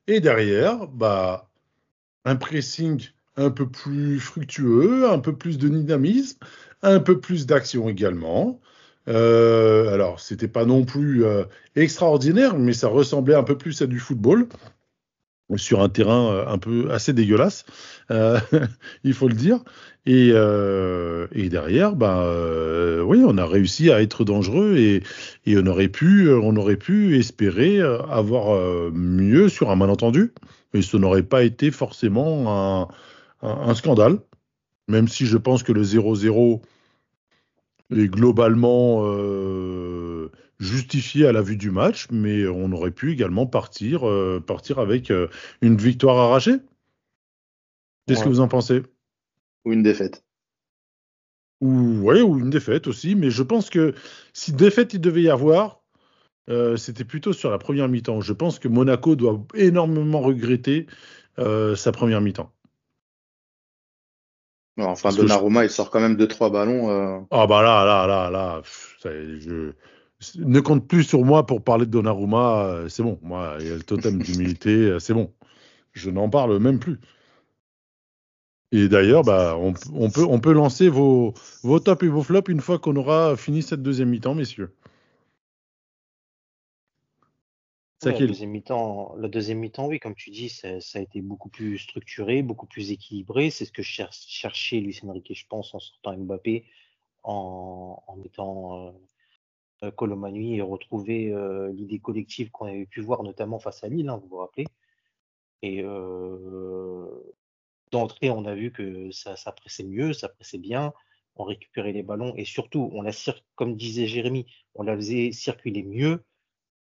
Et derrière, bah, un pressing un peu plus fructueux, un peu plus de dynamisme, un peu plus d'action également. Euh, alors, c'était pas non plus euh, extraordinaire, mais ça ressemblait un peu plus à du football sur un terrain euh, un peu assez dégueulasse, euh, il faut le dire. Et, euh, derrière, euh, oui, on a réussi à être dangereux et, on aurait pu, espérer avoir mieux sur un malentendu. Et ce n'aurait pas été forcément un, scandale, même si je pense que le 0-0 est globalement justifié à la vue du match, mais on aurait pu également partir, euh, partir avec euh, une victoire arrachée? Qu'est-ce Ouais. que vous en pensez? Ou une défaite. ou, ouais, ou une défaite aussi, mais je pense que si défaite il devait y avoir, euh, c'était plutôt sur la première mi-temps. Je pense que Monaco doit énormément regretter sa première mi-temps. Enfin, Donnarumma, il sort quand même deux trois ballons. Ah bah là, là, là, là, pff, ça, je ne compte plus sur moi pour parler de Donnarumma. euh, C'est bon, moi, il y a le totem d'humilité, euh, c'est bon. Je n'en parle même plus. Et d'ailleurs, bah, on, on peut, on peut lancer vos, vos tops et vos flops une fois qu'on aura fini cette deuxième mi-temps, messieurs. Ouais, la deuxième mi-temps, la deuxième mi-temps, oui, comme tu dis, ça, ça a été beaucoup plus structuré, beaucoup plus équilibré. C'est ce que cher- cherchait Luis Enrique, je pense, en sortant Mbappé, en, en mettant euh, euh, Colomani et retrouver euh, l'idée collective qu'on avait pu voir, notamment face à Lille, hein, vous vous rappelez. Et euh, d'entrée, on a vu que ça, pressait mieux, ça pressait bien, on récupérait les ballons et surtout, on la comme disait Jérémy, on la faisait circuler mieux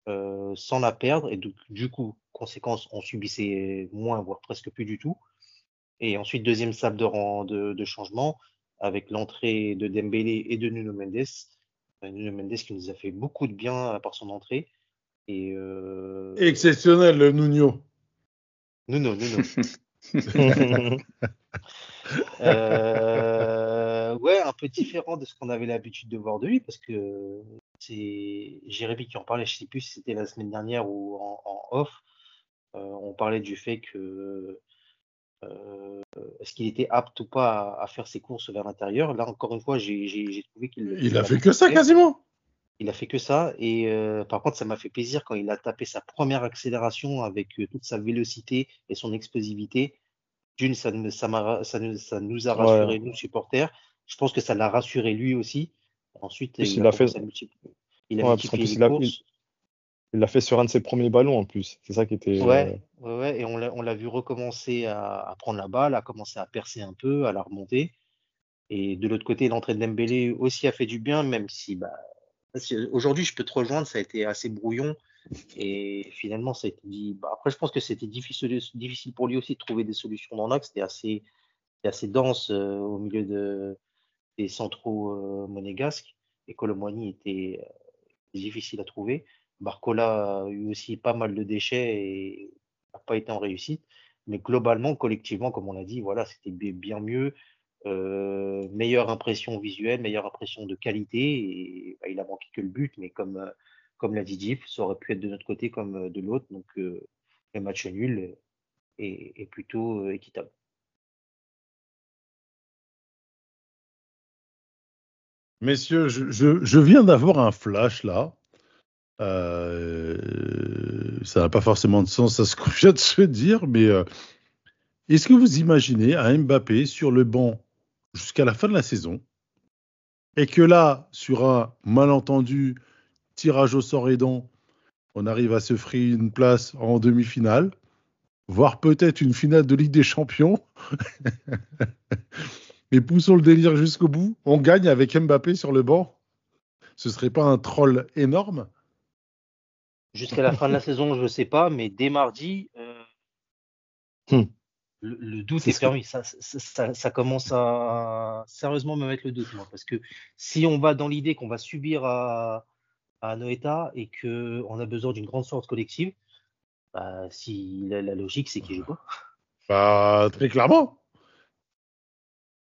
euh, sans la perdre. Et donc, du coup, conséquence, on subissait moins, voire presque plus du tout. Et ensuite, deuxième salle de, de, de changement avec l'entrée de Dembélé et de Nuno Mendes. Nuno Mendes qui nous a fait beaucoup de bien par son entrée. Et euh, Exceptionnel, le Nuno. Nuno, Nuno. Euh, ouais, un peu différent de ce qu'on avait l'habitude de voir de lui, parce que c'est Jérémy qui en parlait, je sais plus si c'était la semaine dernière ou en, en off. Euh, on parlait du fait que euh, est-ce qu'il était apte ou pas à, à faire ses courses vers l'intérieur? Là, encore une fois, j'ai trouvé qu'il Il a fait que ça quasiment. Il a fait que ça. Et euh, par contre, ça m'a fait plaisir quand il a tapé sa première accélération avec euh, toute sa vélocité et son explosivité. D'une, ça, ça, ça, nous- ça nous a Ouais. rassuré, nous, supporters. Je pense que ça l'a rassuré lui aussi. Ensuite, il, il a a fait-. Il a Ouais, multiplié les courses. Il l'a fait sur un de ses premiers ballons en plus. C'est ça qui était. euh, Ouais, ouais, ouais, et on l'a, vu recommencer à, à prendre la balle, à commencer à percer un peu, à la remonter. Et de l'autre côté, l'entrée de Dembélé aussi a fait du bien, même si bah, si- aujourd'hui je peux te rejoindre, ça a été assez brouillon. Et finalement, ça a été dit. bah, après, je pense que c'était difficile, difficile pour lui aussi de trouver des solutions dans l'axe. C'était assez, assez dense euh, au milieu de, des centraux euh, monégasques. Et Colomboigny était euh, difficile à trouver. Barcola a eu aussi pas mal de déchets et n'a pas été en réussite. Mais globalement, collectivement, comme on l'a dit, voilà, c'était bi- bien mieux. Euh, meilleure impression visuelle, meilleure impression de qualité. Et bah, il a manqué que le but, mais comme, euh, comme l'a dit Diff, ça aurait pu être de notre côté comme euh, de l'autre. Donc le match nul est, plutôt équitable. Messieurs, je viens d'avoir un flash là. Euh, ça n'a pas forcément de sens à ce qu'on vient de se dire, mais euh, est-ce que vous imaginez un Mbappé sur le banc jusqu'à la fin de la saison et que là, sur un malentendu tirage au sort aidant, on arrive à se frayer une place en demi-finale, voire peut-être une finale de Ligue des Champions Mais poussons le délire jusqu'au bout. On gagne avec Mbappé sur le banc. Ce serait pas un troll énorme? Jusqu'à la fin de la saison, je ne sais pas, mais dès mardi, euh, Hmm. le, le doute est que- permis. Ça, ça, ça- ça commence à sérieusement me mettre le doute, moi, parce que si on va dans l'idée qu'on va subir à, à Noeta et qu'on a besoin d'une grande sorte collective, bah, si la, la logique, c'est qu'il joue pas. Bah, très clairement.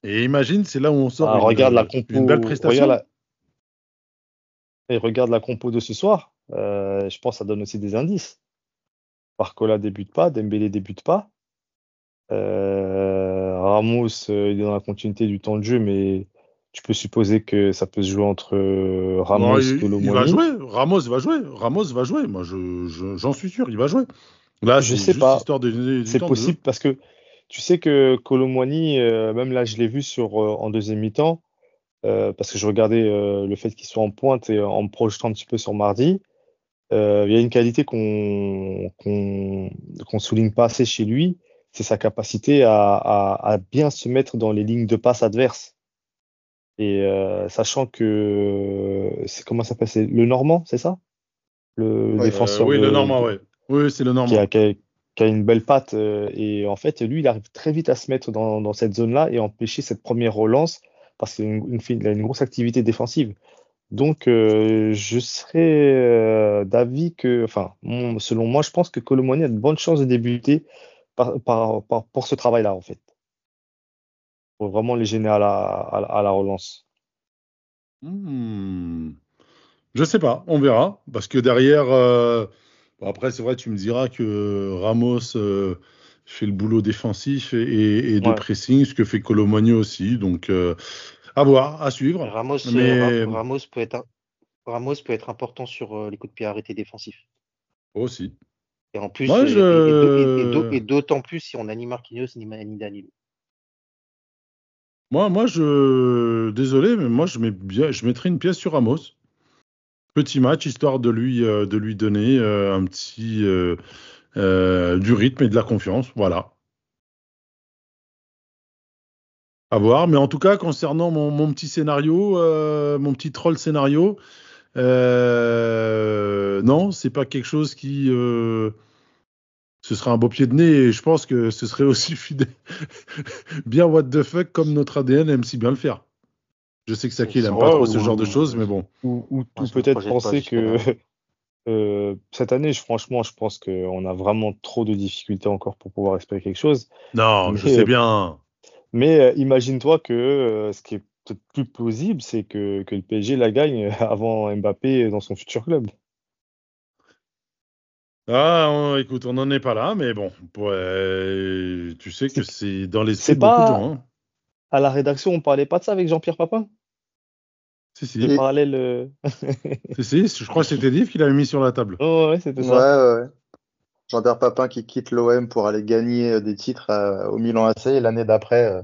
Et imagine, c'est là où on sort Ah, une, regarde la compo. une belle prestation. Regarde la... Et regarde la compo de ce soir. Euh, je pense que ça donne aussi des indices. Barcola débute pas, Dembélé débute pas. Euh, Ramos, euh, il est dans la continuité du temps de jeu, mais tu peux supposer que ça peut se jouer entre Ramos, Non, il, il va jouer. Ramos va jouer. Ramos va jouer. Moi, je, je- j'en suis sûr, il va jouer. Là, Je sais pas. C'est de possible parce que tu sais que euh, même là, je l'ai vu sur, euh, en deuxième mi-temps, euh, parce que je regardais le fait qu'il soit en pointe et en me projetant un petit peu sur mardi. Euh, il y a une qualité qu'on qu'on qu'on souligne pas assez chez lui, c'est sa capacité à, à, à bien se mettre dans les lignes de passe adverses. Et euh, sachant que c'est comment ça s'appelle, le Normand, c'est ça? Le Ouais, défenseur Euh, oui, de- le Normand, ouais. Oui, c'est le qui Normand. a, qui a- qui a une belle patte. euh, et en fait, lui, il arrive très vite à se mettre dans, dans cette zone-là et empêcher cette première relance parce qu'il a une, une, il a une grosse activité défensive. Donc, euh, je serais euh, d'avis que, enfin, selon moi, je pense que Colomboigny a de bonnes chances de débuter par, par, par- pour ce travail-là, en fait. Pour vraiment les gêner à la, à la, à la relance. Hmm. Je sais pas, on verra. Parce que derrière, euh, bon, après, c'est vrai, tu me diras que Ramos, fait le boulot défensif et, et de Ouais. pressing, ce que fait Colomagno aussi. Donc, à voir, à suivre. Ramos, euh, Mais- Ra- Ramos, peut être, un- Ramos peut être important sur euh, les coups de pied arrêtés défensifs. Aussi. Et en plus, Moi, et- je- d'autant plus si on a ni Marquinhos ni, Danilo. Moi, moi, je. Désolé, mais moi, je, mets bien... je mettrais une pièce sur Ramos. Petit match, histoire de lui, euh, de lui donner euh, un petit. euh, du rythme et de la confiance. Voilà. À voir. Mais en tout cas, concernant mon, mon petit scénario, euh, mon petit troll scénario, euh, non, c'est pas quelque chose qui. euh, ce serait un beau pied de nez et je pense que ce serait aussi fidèle. bien what the fuck comme notre ADN aime si bien le faire. Je sais que Saki il aime pas trop ce ou- genre de choses, mais bon. Ou, je peut-être penser que euh, cette année, je- franchement, je pense qu'on a vraiment trop de difficultés encore pour pouvoir espérer quelque chose. Non, je Mais- sais bien. Mais euh, imagine-toi que euh, ce qui est peut-être plus plausible, c'est que, que le PSG la gagne avant Mbappé dans son futur club. Ah, on- écoute, on n'en est pas là, mais bon, ouais, tu sais que c'est dans l'esprit c'est beaucoup de pas- gens. hein. À la rédaction, on parlait pas de ça avec Jean-Pierre Papin Si, si, Le Et- parallèle. euh, si, si, je crois que c'était Div qui l'avait mis sur la table. Oh, ouais, c'était Ouais, ça. ouais, ouais. Jean-Pierre Papin qui quitte l'OM pour aller gagner euh, des titres euh, au Milan AC et l'année d'après, euh,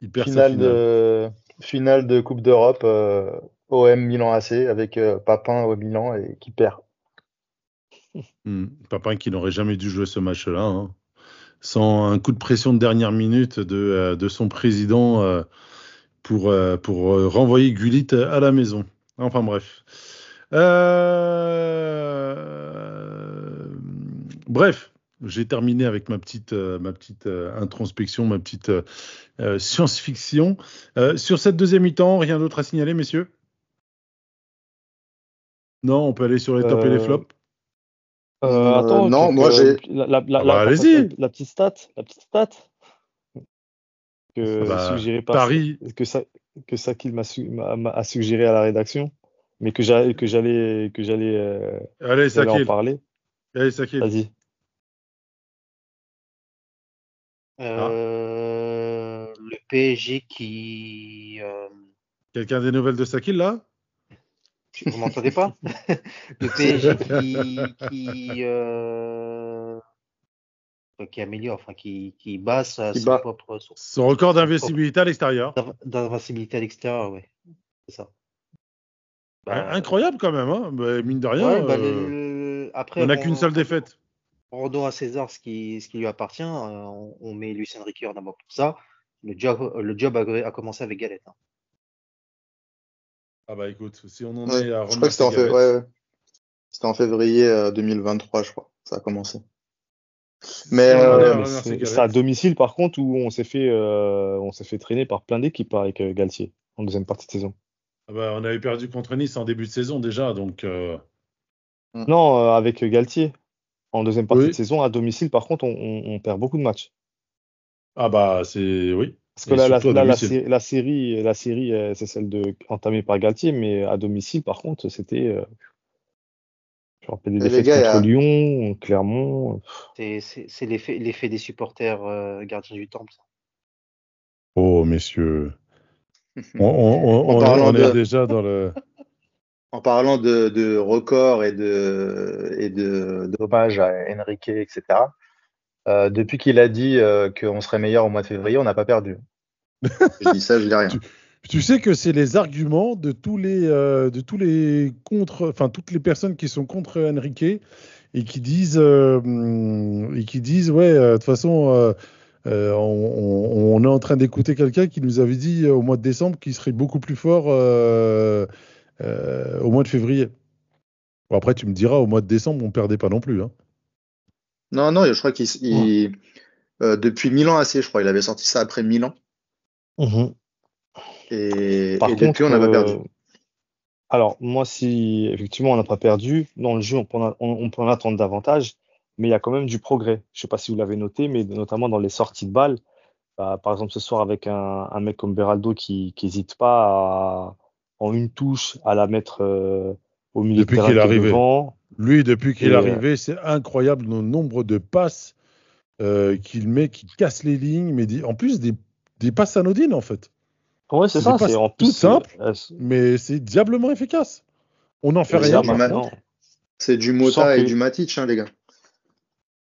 Il perd sa finale finale. de, finale de Coupe d'Europe, euh, OM Milan AC avec euh, Papin au Milan et qui perd. Hmm, Papin qui n'aurait jamais dû jouer ce match-là, hein. sans un coup de pression de dernière minute de, euh, de son président euh, pour, euh, pour euh, renvoyer Gullit à la maison. Enfin bref. Euh, Bref, j'ai terminé avec ma petite, euh, ma petite euh, introspection, ma petite euh, science-fiction. Euh, sur cette deuxième mi-temps, rien d'autre à signaler, messieurs? Non, on peut aller sur les tops et les flops. Attends, non, moi, j'ai- La, la, la, Ah bah, la- allez-y. la- la petite stat, la petite stat que Bah, suggéré par Paris, que ça que Sakil m'a su- m'a- suggéré à la rédaction, mais que j'allais que j'allais que j'allais euh, allez, en parler. Allez, Sakil. Vas-y. Euh, le PSG qui. euh, Quelqu'un des nouvelles de Sakil là? Vous m'entendez pas? Le PSG qui. qui, euh, qui améliore, enfin qui, qui bat sa, Qui son bat. propre son- Son record d'investibilité à l'extérieur. d'inv- d'invincibilité à l'extérieur, ouais. C'est ça. Bah, Incroyable quand même, hein. Bah, mine de rien. ouais, bah, euh, le- après, on n'a qu'une seule défaite. Rendons à César ce qui, ce qui lui appartient. euh, on, on met Lucien Riqueur d'abord pour ça. Le job, le job a, a commencé avec Galette. hein. Ah bah écoute, si on en Ouais, est à je crois que c'était en, ouais, en février euh, 2023, je crois. Ça a commencé. Mais, on euh, c'est à domicile par contre où on s'est fait euh, on s'est fait traîner par plein d'équipes avec euh, Galtier en deuxième partie de saison. Ah bah, on avait perdu contre Nice en début de saison déjà, donc euh, Non, euh, avec euh, Galtier en deuxième partie Oui. de saison à domicile par contre on, on- on perd beaucoup de matchs. ah bah c'est oui. Parce que là, la, là, la, série, la série, euh, c'est celle de entamée par Galtier, mais à domicile, par contre, c'était. euh, je me rappelle des défaites gars, contre a- Lyon, Clermont. C'est- l'effet l'effet des supporters euh, gardiens du temple. ça. Oh messieurs, on, on- on- est de- déjà dans le. En parlant de, de records et de et de d'hommage à Enrique, etc. euh, depuis qu'il a dit euh, qu'on serait meilleur au mois de février, on n'a pas perdu. je dis ça, je dis rien. Tu- Tu sais que c'est les arguments de tous les, euh, de tous les contre, enfin toutes les personnes qui sont contre Enrique et qui disent, et qui disent, ouais, euh, de toute façon, euh, on, on- on est en train d'écouter quelqu'un qui nous avait dit au mois de décembre qu'il serait beaucoup plus fort euh, euh, au mois de février. Bon, après, tu me diras, au mois de décembre, on perdait pas non plus. Hein. Non, non, je crois qu'il il- euh, depuis Milan AC, je crois, il avait sorti ça après Milan. Et, Par et contre, depuis, on n'a pas euh, perdu. Alors, moi, si effectivement on n'a pas perdu, dans le jeu, on peut, en, on, on peut en attendre davantage, mais il y a quand même du progrès. Je sais pas si vous l'avez noté, mais notamment dans les sorties de balles. Bah, par exemple, ce soir, avec un, un mec comme Beraldo qui n'hésite pas à, en une touche à la mettre euh, au milieu Depuis de terrain qu'il est qui est arrivé. devant. Lui, depuis qu'il est euh, arrivé, c'est incroyable le nombre de passes euh, qu'il met, qui casse les lignes, mais des- en plus des, des passes anodines en fait. Ouais, c'est C'est ça. C'est en euh, c'est- Mais c'est diablement efficace. On n'en fait rien. c'est du Mota et que- du Matic, hein, les gars.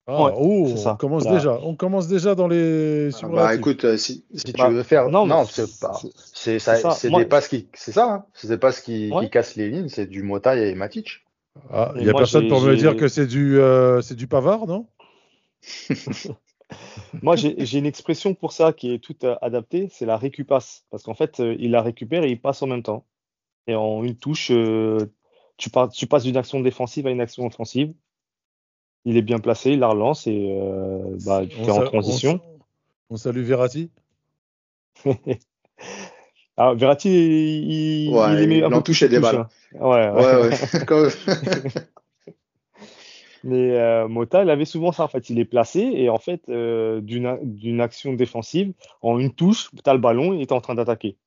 Ah, Ouais, oh, c'est ça. on commence déjà. On commence déjà dans les. Ah, bah écoute, euh, si, si Bah, tu veux faire. non, Non, c'est pas. c'est- ça, c'est des passes qui. C'est ça, hein. C'est des passes qui, Ouais. qui cassent les lignes, c'est du Mota et Matic. Ah, il Mais n'y a moi, personne j'ai- pour me dire que c'est du, euh, c'est du pavard, non? Moi, j'ai une expression pour ça qui est toute euh, adaptée, c'est la récupasse. Parce qu'en fait, euh, il la récupère et il passe en même temps. Et en une touche, euh, tu passes d'une action défensive à une action offensive. Il est bien placé, il la relance et euh, bah, tu On es en transition. On, on salue Verratti. Ah, Verratti, il, il, Ouais, il il en touchait des touche, balles. hein. Ouais, ouais. Ouais, ouais. Quand même. Mais euh, Mota, il avait souvent ça. En fait, il est placé et en fait, euh, d'une action défensive, en une touche, tu as le ballon et tu es en train d'attaquer.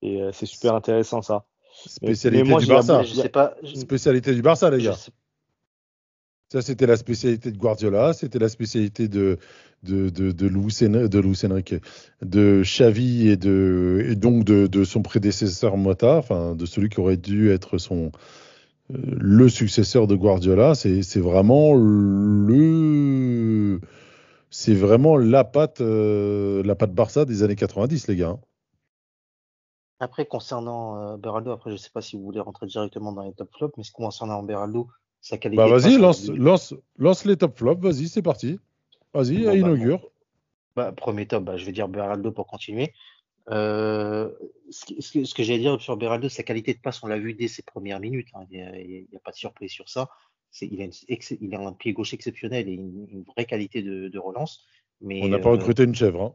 Et euh, c'est super intéressant ça. Spécialité moi, du Barça. Je sais pas. je- Spécialité du Barça, les je gars. sais- Ça, c'était la spécialité de Guardiola, c'était la spécialité de, de, de, de, Luis, de Enrique, de Xavi et, de, et donc de, son prédécesseur Mota, enfin de celui qui aurait dû être son, euh, le successeur de Guardiola. C'est vraiment le. C'est vraiment la patte, euh, la patte Barça des années 90, les gars. hein. Après, concernant euh, Beraldo, après, je sais pas si vous voulez rentrer directement dans les top flops, mais concernant Beraldo, sa qualité. Bah vas-y, lance, lance, lance les top flops, vas-y, c'est parti. Vas-y, bah, inaugure. Bah, premier top, bah, je vais dire Beraldo pour continuer. Euh, ce, que- ce que, j'allais dire sur Beraldo, sa qualité de passe, on l'a vu dès ses premières minutes. hein. Il n'y a, pas de surprise sur ça. Il, a une ex- il a un pied gauche exceptionnel et une, une vraie qualité de, de relance. Mais, On n'a pas euh, recruté une chèvre. hein.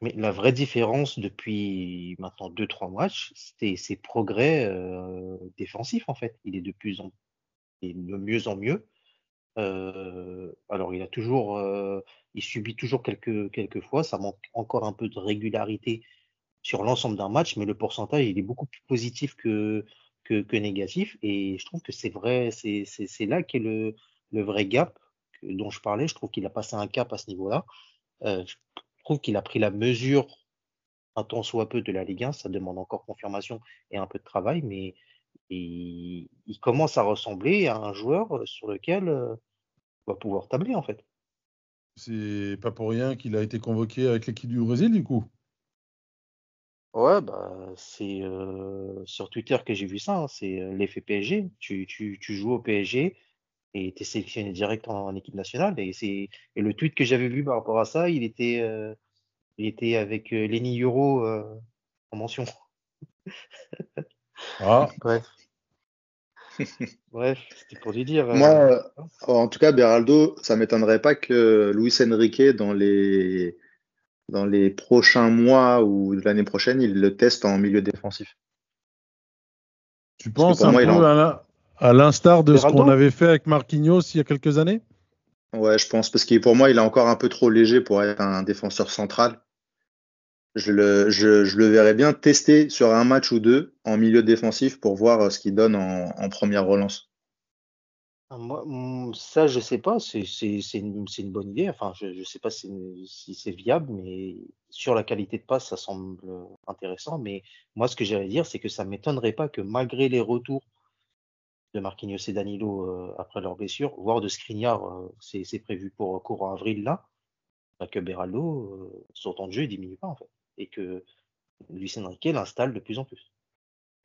mais la vraie différence depuis maintenant 2-3 matchs, c'était ses progrès euh, défensifs en fait. Il est de plus en et de mieux en mieux. Euh, alors il a toujours, euh, il subit toujours quelques quelques fois. Ça manque encore un peu de régularité sur l'ensemble d'un match, mais le pourcentage il est beaucoup plus positif que que, que négatif. Et je trouve que c'est vrai, c'est là qu'est le le vrai gap dont je parlais. Je trouve qu'il a passé un cap à ce niveau-là. Euh, je trouve qu'il a pris la mesure un tant soit peu de la Ligue 1. Ça demande encore confirmation et un peu de travail, mais il, il commence à ressembler à un joueur sur lequel euh, on va pouvoir tabler en fait. C'est pas pour rien qu'il a été convoqué avec l'équipe du Brésil, du coup. Ouais, bah c'est euh, sur Twitter que j'ai vu ça. hein, c'est euh, l'effet PSG. Tu, tu, tu joues au PSG et tu es sélectionné direct en, en équipe nationale. Et c'est et le tweet que j'avais vu par rapport à ça, il était euh, il était avec euh, Lenny Euro euh, en mention. Ah, Bref. Bref, c'était pour lui dire. euh, Moi, euh, en tout cas, Beraldo, ça m'étonnerait pas que Luis Enrique, dans les, dans les prochains mois ou l'année prochaine, il le teste en milieu défensif. tu penses que pour un moi, peu il en- à l'instar de ce qu'on avait fait avec Marquinhos il y a quelques années? Ouais, je pense, parce que pour moi, il est encore un peu trop léger pour être un défenseur central. Je le, je, le verrais bien tester sur un match ou deux en milieu défensif pour voir euh, ce qu'il donne en, première relance. Ah, Moi, mm, ça, je sais pas, c'est une, bonne idée. Enfin, je, je sais pas si, c'est viable, mais sur la qualité de passe, ça semble intéressant. Mais moi, ce que j'allais dire, c'est que ça m'étonnerait pas que malgré les retours de Marquinhos et Danilo euh, après leur blessure, voire de Skriniar, euh, c'est prévu pour courant avril là, bah, que Beraldo, son temps de jeu, il diminue pas en fait, et que Luis Enrique l'installe de plus en plus.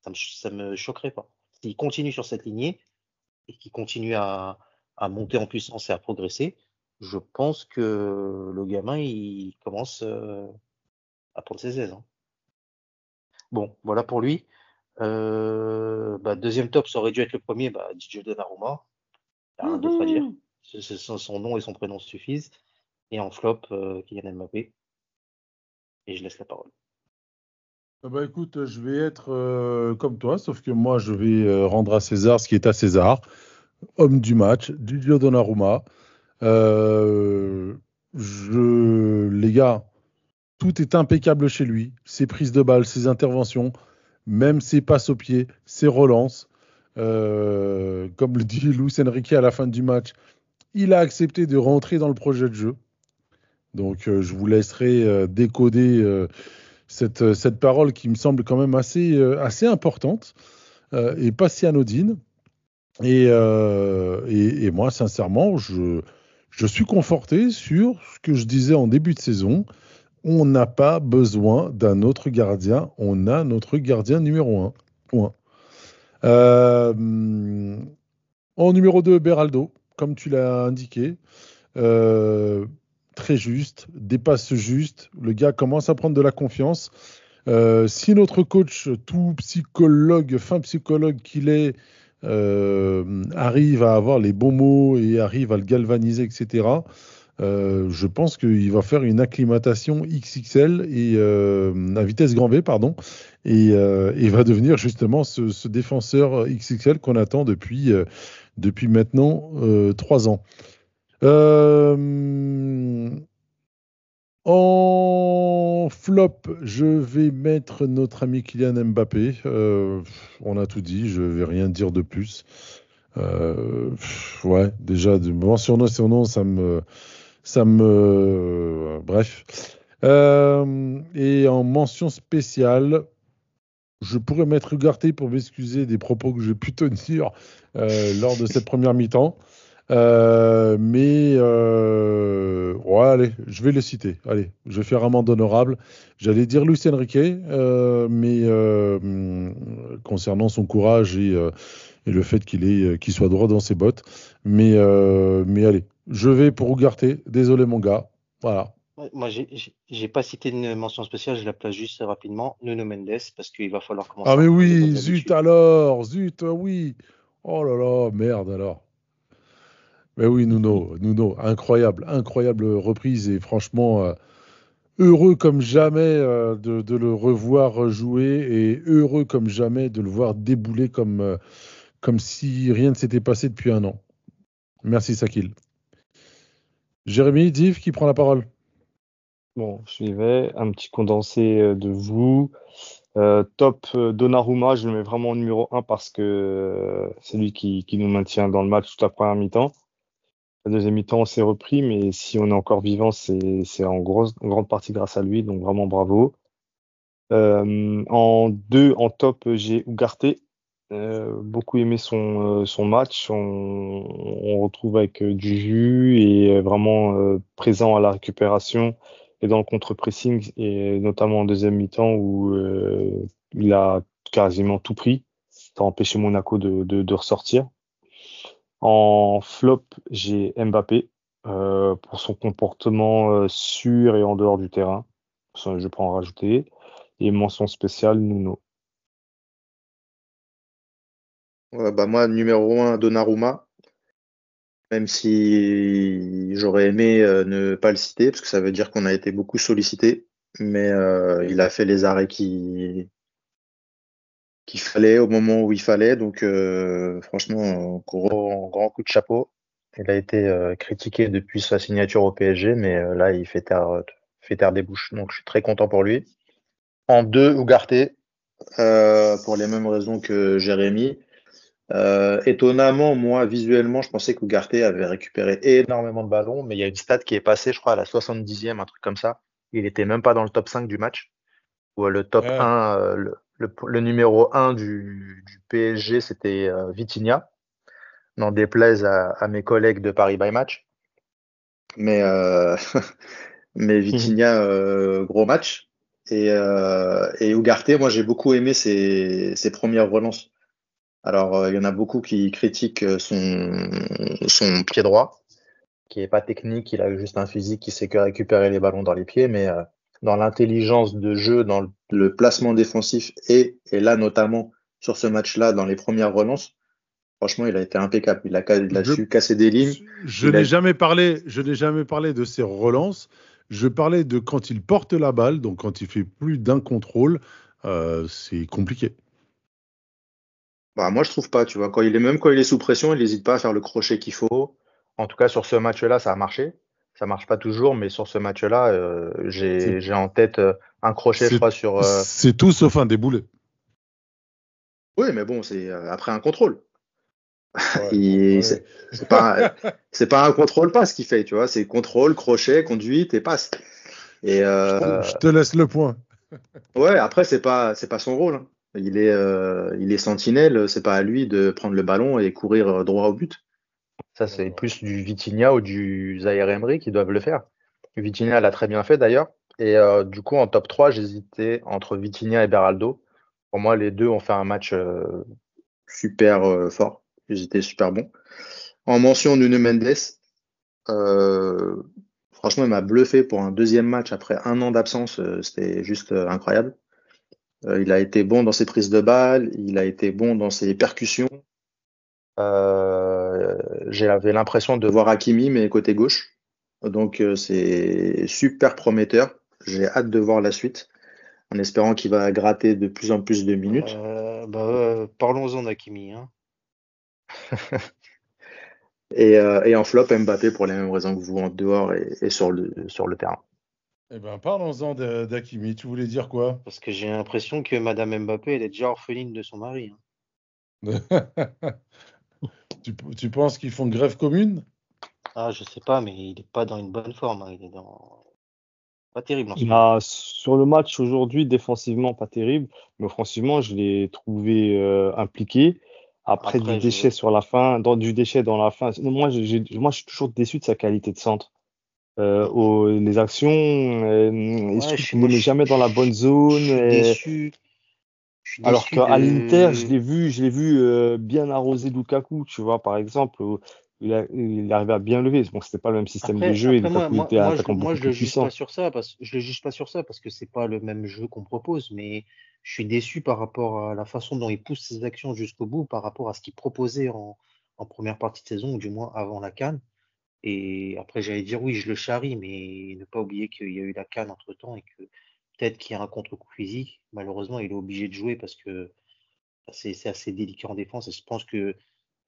Ça me, ça me choquerait pas. S'il continue sur cette lignée et qu'il continue à, à monter en puissance et à progresser, je pense que le gamin, il commence euh, à prendre ses aises. hein. Bon, voilà pour lui. Euh, bah, deuxième top, ça aurait dû être le premier, bah, DJ Donnarumma. Il n'y a rien d'autre à dire. Son nom et son prénom suffisent. Et en flop, euh, Kylian Mbappé. Et je laisse la parole. Ah bah écoute, je vais être euh, comme toi, sauf que moi je vais euh, rendre à César ce qui est à César. Homme du match, Didio Donnarumma. Euh, je, les gars, tout est impeccable chez lui. Ses prises de balles, ses interventions, même ses passes au pied, ses relances. Euh, comme le dit Luis Enrique à la fin du match, il a accepté de rentrer dans le projet de jeu. Donc euh, je vous laisserai euh, décoder euh, cette, cette parole qui me semble quand même assez, assez importante et pas si anodine. Et, et, et moi, sincèrement, je, je suis conforté sur ce que je disais en début de saison. On n'a pas besoin d'un autre gardien. On a notre gardien numéro un. Point. En numéro 2, Beraldo, comme tu l'as indiqué. Très juste, dépasse juste. Le gars commence à prendre de la confiance. Euh, si notre coach, tout psychologue, fin psychologue qu'il est, euh, arrive à avoir les bons mots et arrive à le galvaniser, etc., euh, je pense qu'il va faire une acclimatation XXL et à vitesse grand V, pardon, et, et va devenir justement ce, ce défenseur XXL qu'on attend depuis, depuis maintenant trois ans. Euh, en flop, je vais mettre notre ami Kylian Mbappé. Euh, on a tout dit, je vais rien dire de plus. Euh, ouais, déjà, son nom, ça me. Ça me. bref. et en mention spéciale, je pourrais mettre Ugarte pour m'excuser des propos que j'ai pu tenir lors de cette première mi-temps. Euh, mais euh, ouais, allez, je vais le citer. Allez, je vais faire amende honorable. J'allais dire Lucien Riquet, euh, mais euh, concernant son courage et, et le fait qu'il soit droit dans ses bottes. Mais mais allez, je vais pour Ugarte. Désolé mon gars. Voilà. Moi, j'ai pas cité une mention spéciale, je la place juste rapidement. Nuno Mendes, parce qu'il va falloir commencer. Ah mais oui, zut alors, zut, oui. Oh là là, merde alors. Mais oui, Nuno, Nuno, incroyable, incroyable reprise et franchement euh, heureux comme jamais euh, de, le revoir jouer et heureux comme jamais de le voir débouler comme, euh, comme si rien ne s'était passé depuis un an. Merci Sakil. Jérémy, Div, qui prend la parole? Bon, je vais. Un petit condensé de vous. top Donnarumma, je le mets vraiment au numéro 1 parce que c'est lui qui, qui, nous maintient dans le match toute la première mi-temps. La deuxième mi-temps, on s'est repris, mais si on est encore vivant, c'est en, en grande partie grâce à lui, donc vraiment bravo. Euh, en deux, en top, j'ai Ugarte. Euh, beaucoup aimé son, euh, son match. On, on retrouve avec euh, du jus et vraiment présent à la récupération et dans le contre-pressing, et notamment en deuxième mi-temps où il a quasiment tout pris. Ça a empêché Monaco de, de, de ressortir. En flop, j'ai Mbappé euh, pour son comportement euh, sûr et en dehors du terrain. Je peux en rajouter. Et mention spéciale, Nuno. bah moi, numéro 1, Donnarumma. Même si j'aurais aimé euh, ne pas le citer, parce que ça veut dire qu'on a été beaucoup sollicité. Mais il a fait les arrêts qui, qu'il fallait au moment où il fallait. Donc, euh, franchement, gros, grand coup de chapeau. Il a été euh, critiqué depuis sa signature au PSG, mais euh, là, il fait taire, fait taire des bouches. Donc, je suis très content pour lui. En deux, Ugarte, pour les mêmes raisons que Jérémy. étonnamment, moi, visuellement, je pensais qu'Ugarte avait récupéré énormément de ballons, mais il y a une stat qui est passée, je crois, à la 70e, un truc comme ça. Il était même pas dans le top 5 du match. Ou le top 1, le, le, numéro 1 du, du PSG, c'était euh, Vitinha. N'en déplaise à, à, mes collègues de Paris by Match. Mais, euh, mais Vitinha, euh, gros match. Et, euh, et Ugarte, moi j'ai beaucoup aimé ses, ses premières relances. Alors, il y en a beaucoup qui critiquent son, son pied droit, qui est pas technique, il a juste un physique qui sait que récupérer les ballons dans les pieds, mais dans l'intelligence de jeu, dans le placement défensif et, et là notamment sur ce match-là, dans les premières relances, franchement, il a été impeccable. Il a, il a su casser des lignes. Je n'ai jamais parlé, je n'ai jamais parlé de ses relances. Je parlais de quand il porte la balle, donc quand il fait plus d'un contrôle, euh, c'est compliqué. Bah moi je trouve pas, tu vois, quand il est même quand il est sous pression, il n'hésite pas à faire le crochet qu'il faut. En tout cas sur ce match-là, ça a marché ça marche pas toujours, mais sur ce match-là, euh, j'ai en tête euh, un crochet, je crois, sur. Euh... C'est tout sauf un déboulé. Oui, mais bon, c'est euh, après un contrôle. Il- ouais. c'est- pas, c'est pas un contrôle passe qu'il fait, tu vois. C'est contrôle, crochet, conduite et passe. Et euh, Je te laisse le point. ouais, après c'est pas, c'est pas son rôle. hein. Il est, euh, il est sentinelle. C'est pas à lui de prendre le ballon et courir droit au but. C'est plus du Vitinha ou du Zaire Emery qui doivent le faire. Vitinha l'a très bien fait d'ailleurs. Et euh, du coup en top 3 j'hésitais entre Vitinha et Beraldo. Pour moi les deux ont fait un match euh, super euh, fort. Ils super bons. En mention Nuno Mendes, franchement, il m'a bluffé pour un deuxième match après un an d'absence. C'était juste incroyable. Il a été bon dans ses prises de balles, il a été bon dans ses percussions. J'avais l'impression de voir Hakimi, mais côté gauche. Donc, euh, c'est super prometteur. J'ai hâte de voir la suite, en espérant qu'il va gratter de plus en plus de minutes. Euh, bah, euh, parlons-en d'Akimi. Hein. Et, euh, et en flop, Mbappé pour les mêmes raisons que vous en dehors et, et sur, le, sur le terrain. Eh ben, parlons-en d'Akimi. Tu voulais dire quoi? Parce que j'ai l'impression que Madame Mbappé, elle est déjà orpheline de son mari. hein. tu, tu penses qu'ils font grève commune? Ah, je sais pas, mais il est pas dans une bonne forme. hein. Il est dans. Pas terrible en ce sur le match aujourd'hui, défensivement, pas terrible, mais offensivement, je l'ai trouvé euh, impliqué. Après, Après, du je- déchet sur la fin, dans du déchet dans la fin. Moi, moi, je suis toujours déçu de sa qualité de centre. Euh, les actions, euh, je met je- jamais dans la bonne zone. Je suis et- déçu. Suis Alors déçu qu'à l'Inter, je l'ai vu, je l'ai vu euh, bien arroser Lukaku, tu vois, par exemple. Il, a, il arrivait à bien lever. Bon, c'était pas le même système Après, de jeu et après, moi, Lukaku moi, un moi, je, moi, je le juge pas sur ça parce je le juge pas sur ça parce que c'est pas le même jeu qu'on propose, mais je suis déçu par rapport à la façon dont il pousse ses actions jusqu'au bout, par rapport à ce qu'il proposait en, en première partie de saison ou du moins avant la canne. Et après, j'allais dire oui, je le charrie, mais ne pas oublier qu'il y a eu la canne entre temps et que peut-être qu'il y a un contre-coup physique. Malheureusement, il est obligé de jouer parce que c'est c'est assez délicat en défense et je pense que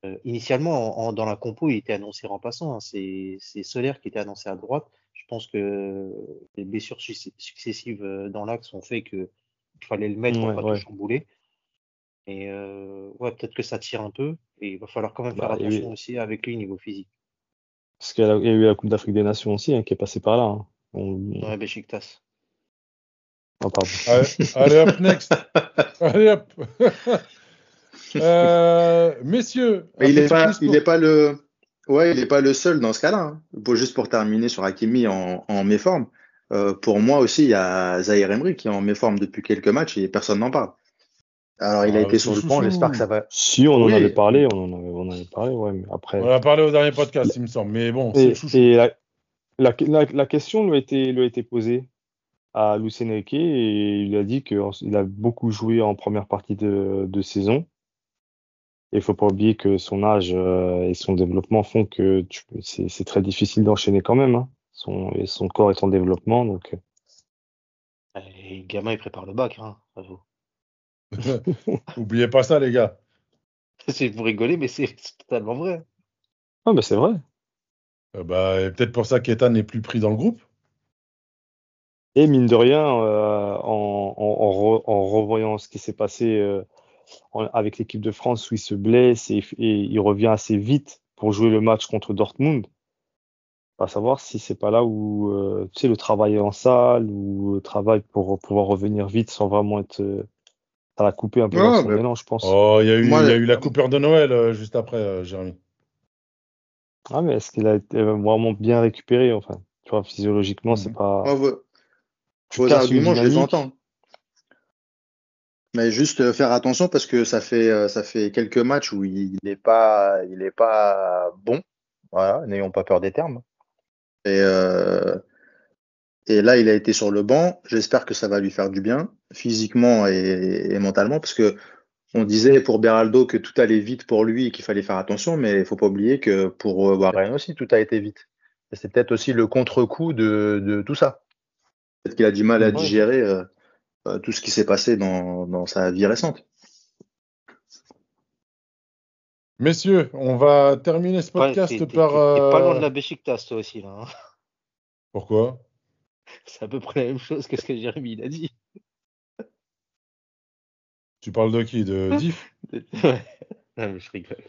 euh, initialement, en- en- dans la compo, il était annoncé remplaçant. hein. C'est Solaire qui était annoncé à droite. Je pense que les blessures suc- successives euh, dans l'axe ont fait que il fallait le mettre pour Ouais, pas ouais. tout chambouler. Et euh, ouais, peut-être que ça tire un peu. Et il va falloir quand même faire Bah, attention oui. aussi avec lui niveau physique. Parce qu'il y a eu la Coupe d'Afrique des Nations aussi, hein, qui est passée par là. hein. On- Ouais. Pardon. Allez, allez, hop, next. Allez, hop. Euh, messieurs, Mais il est petit pas, quiz il pour- est pas le, ouais, il est pas le seul dans ce cas-là. hein. Juste pour terminer sur Hakimi en, en méforme, euh, pour moi aussi, il y a Zaire Emery qui est en méforme depuis quelques matchs et personne n'en parle. Alors, il a Ah, été sur le banc, j'espère que ça va. Si, on en Oui. avait parlé, on en avait, on en avait parlé, ouais, mais après. On en a parlé au dernier podcast, il me semble. Mais bon, c'est Et, le chouchou. et la, la, la- la question lui a été, lui a été posée à Enrique et il a dit qu'il a beaucoup joué en première partie de, de saison. Et il faut pas oublier que son âge euh, et son développement font que c'est très difficile d'enchaîner quand même. hein. Son, et son corps est en développement, donc euh, Et le gamin, il prépare le bac. Hein. Oubliez pas ça, les gars. c'est pour rigoler, mais c'est totalement vrai. ah, bah, c'est vrai. Euh, bah, peut-être pour ça qu'Ethan n'est plus pris dans le groupe. Et mine de rien, euh, en, en, en, re- en revoyant ce qui s'est passé euh, en- avec l'équipe de France où il se blesse et, et il revient assez vite pour jouer le match contre Dortmund, à savoir si c'est pas là où euh, tu sais le travail en salle ou le travail pour pouvoir revenir vite sans vraiment être ça l'a coupé un peu dans son mais- élan, je pense. Oh, il y a eu, Moi, il y a eu la coupure de Noël euh, juste après, euh, Jérémy. Ah mais est-ce qu'il a été vraiment bien récupéré enfin, tu vois, physiologiquement, c'est Mhm. pas Moi, vos, tu vos arguments, je les entends. Mais juste euh, faire attention parce que ça fait, euh, ça fait quelques matchs où il n'est pas, il est pas bon. Voilà, n'ayons pas peur des termes. Et, euh, et là, il a été sur le banc. J'espère que ça va lui faire du bien, physiquement et, et mentalement, parce que on disait pour Beraldo que tout allait vite pour lui et qu'il fallait faire attention, mais il faut pas oublier que pour Warren aussi, tout a été vite. Et c'est peut-être aussi le contre-coup de, de tout ça. Peut-être qu'il a du mal à digérer euh, euh, tout ce qui s'est passé dans, dans sa vie récente. Messieurs, on va terminer ce Ouais, podcast par. t'es- pas loin euh, de la Beşiktaş, toi aussi, là. hein. Pourquoi? C'est à peu près la même chose que ce que Jérémy il a dit. Tu parles de qui? De Diff Ouais. Non, mais je rigole.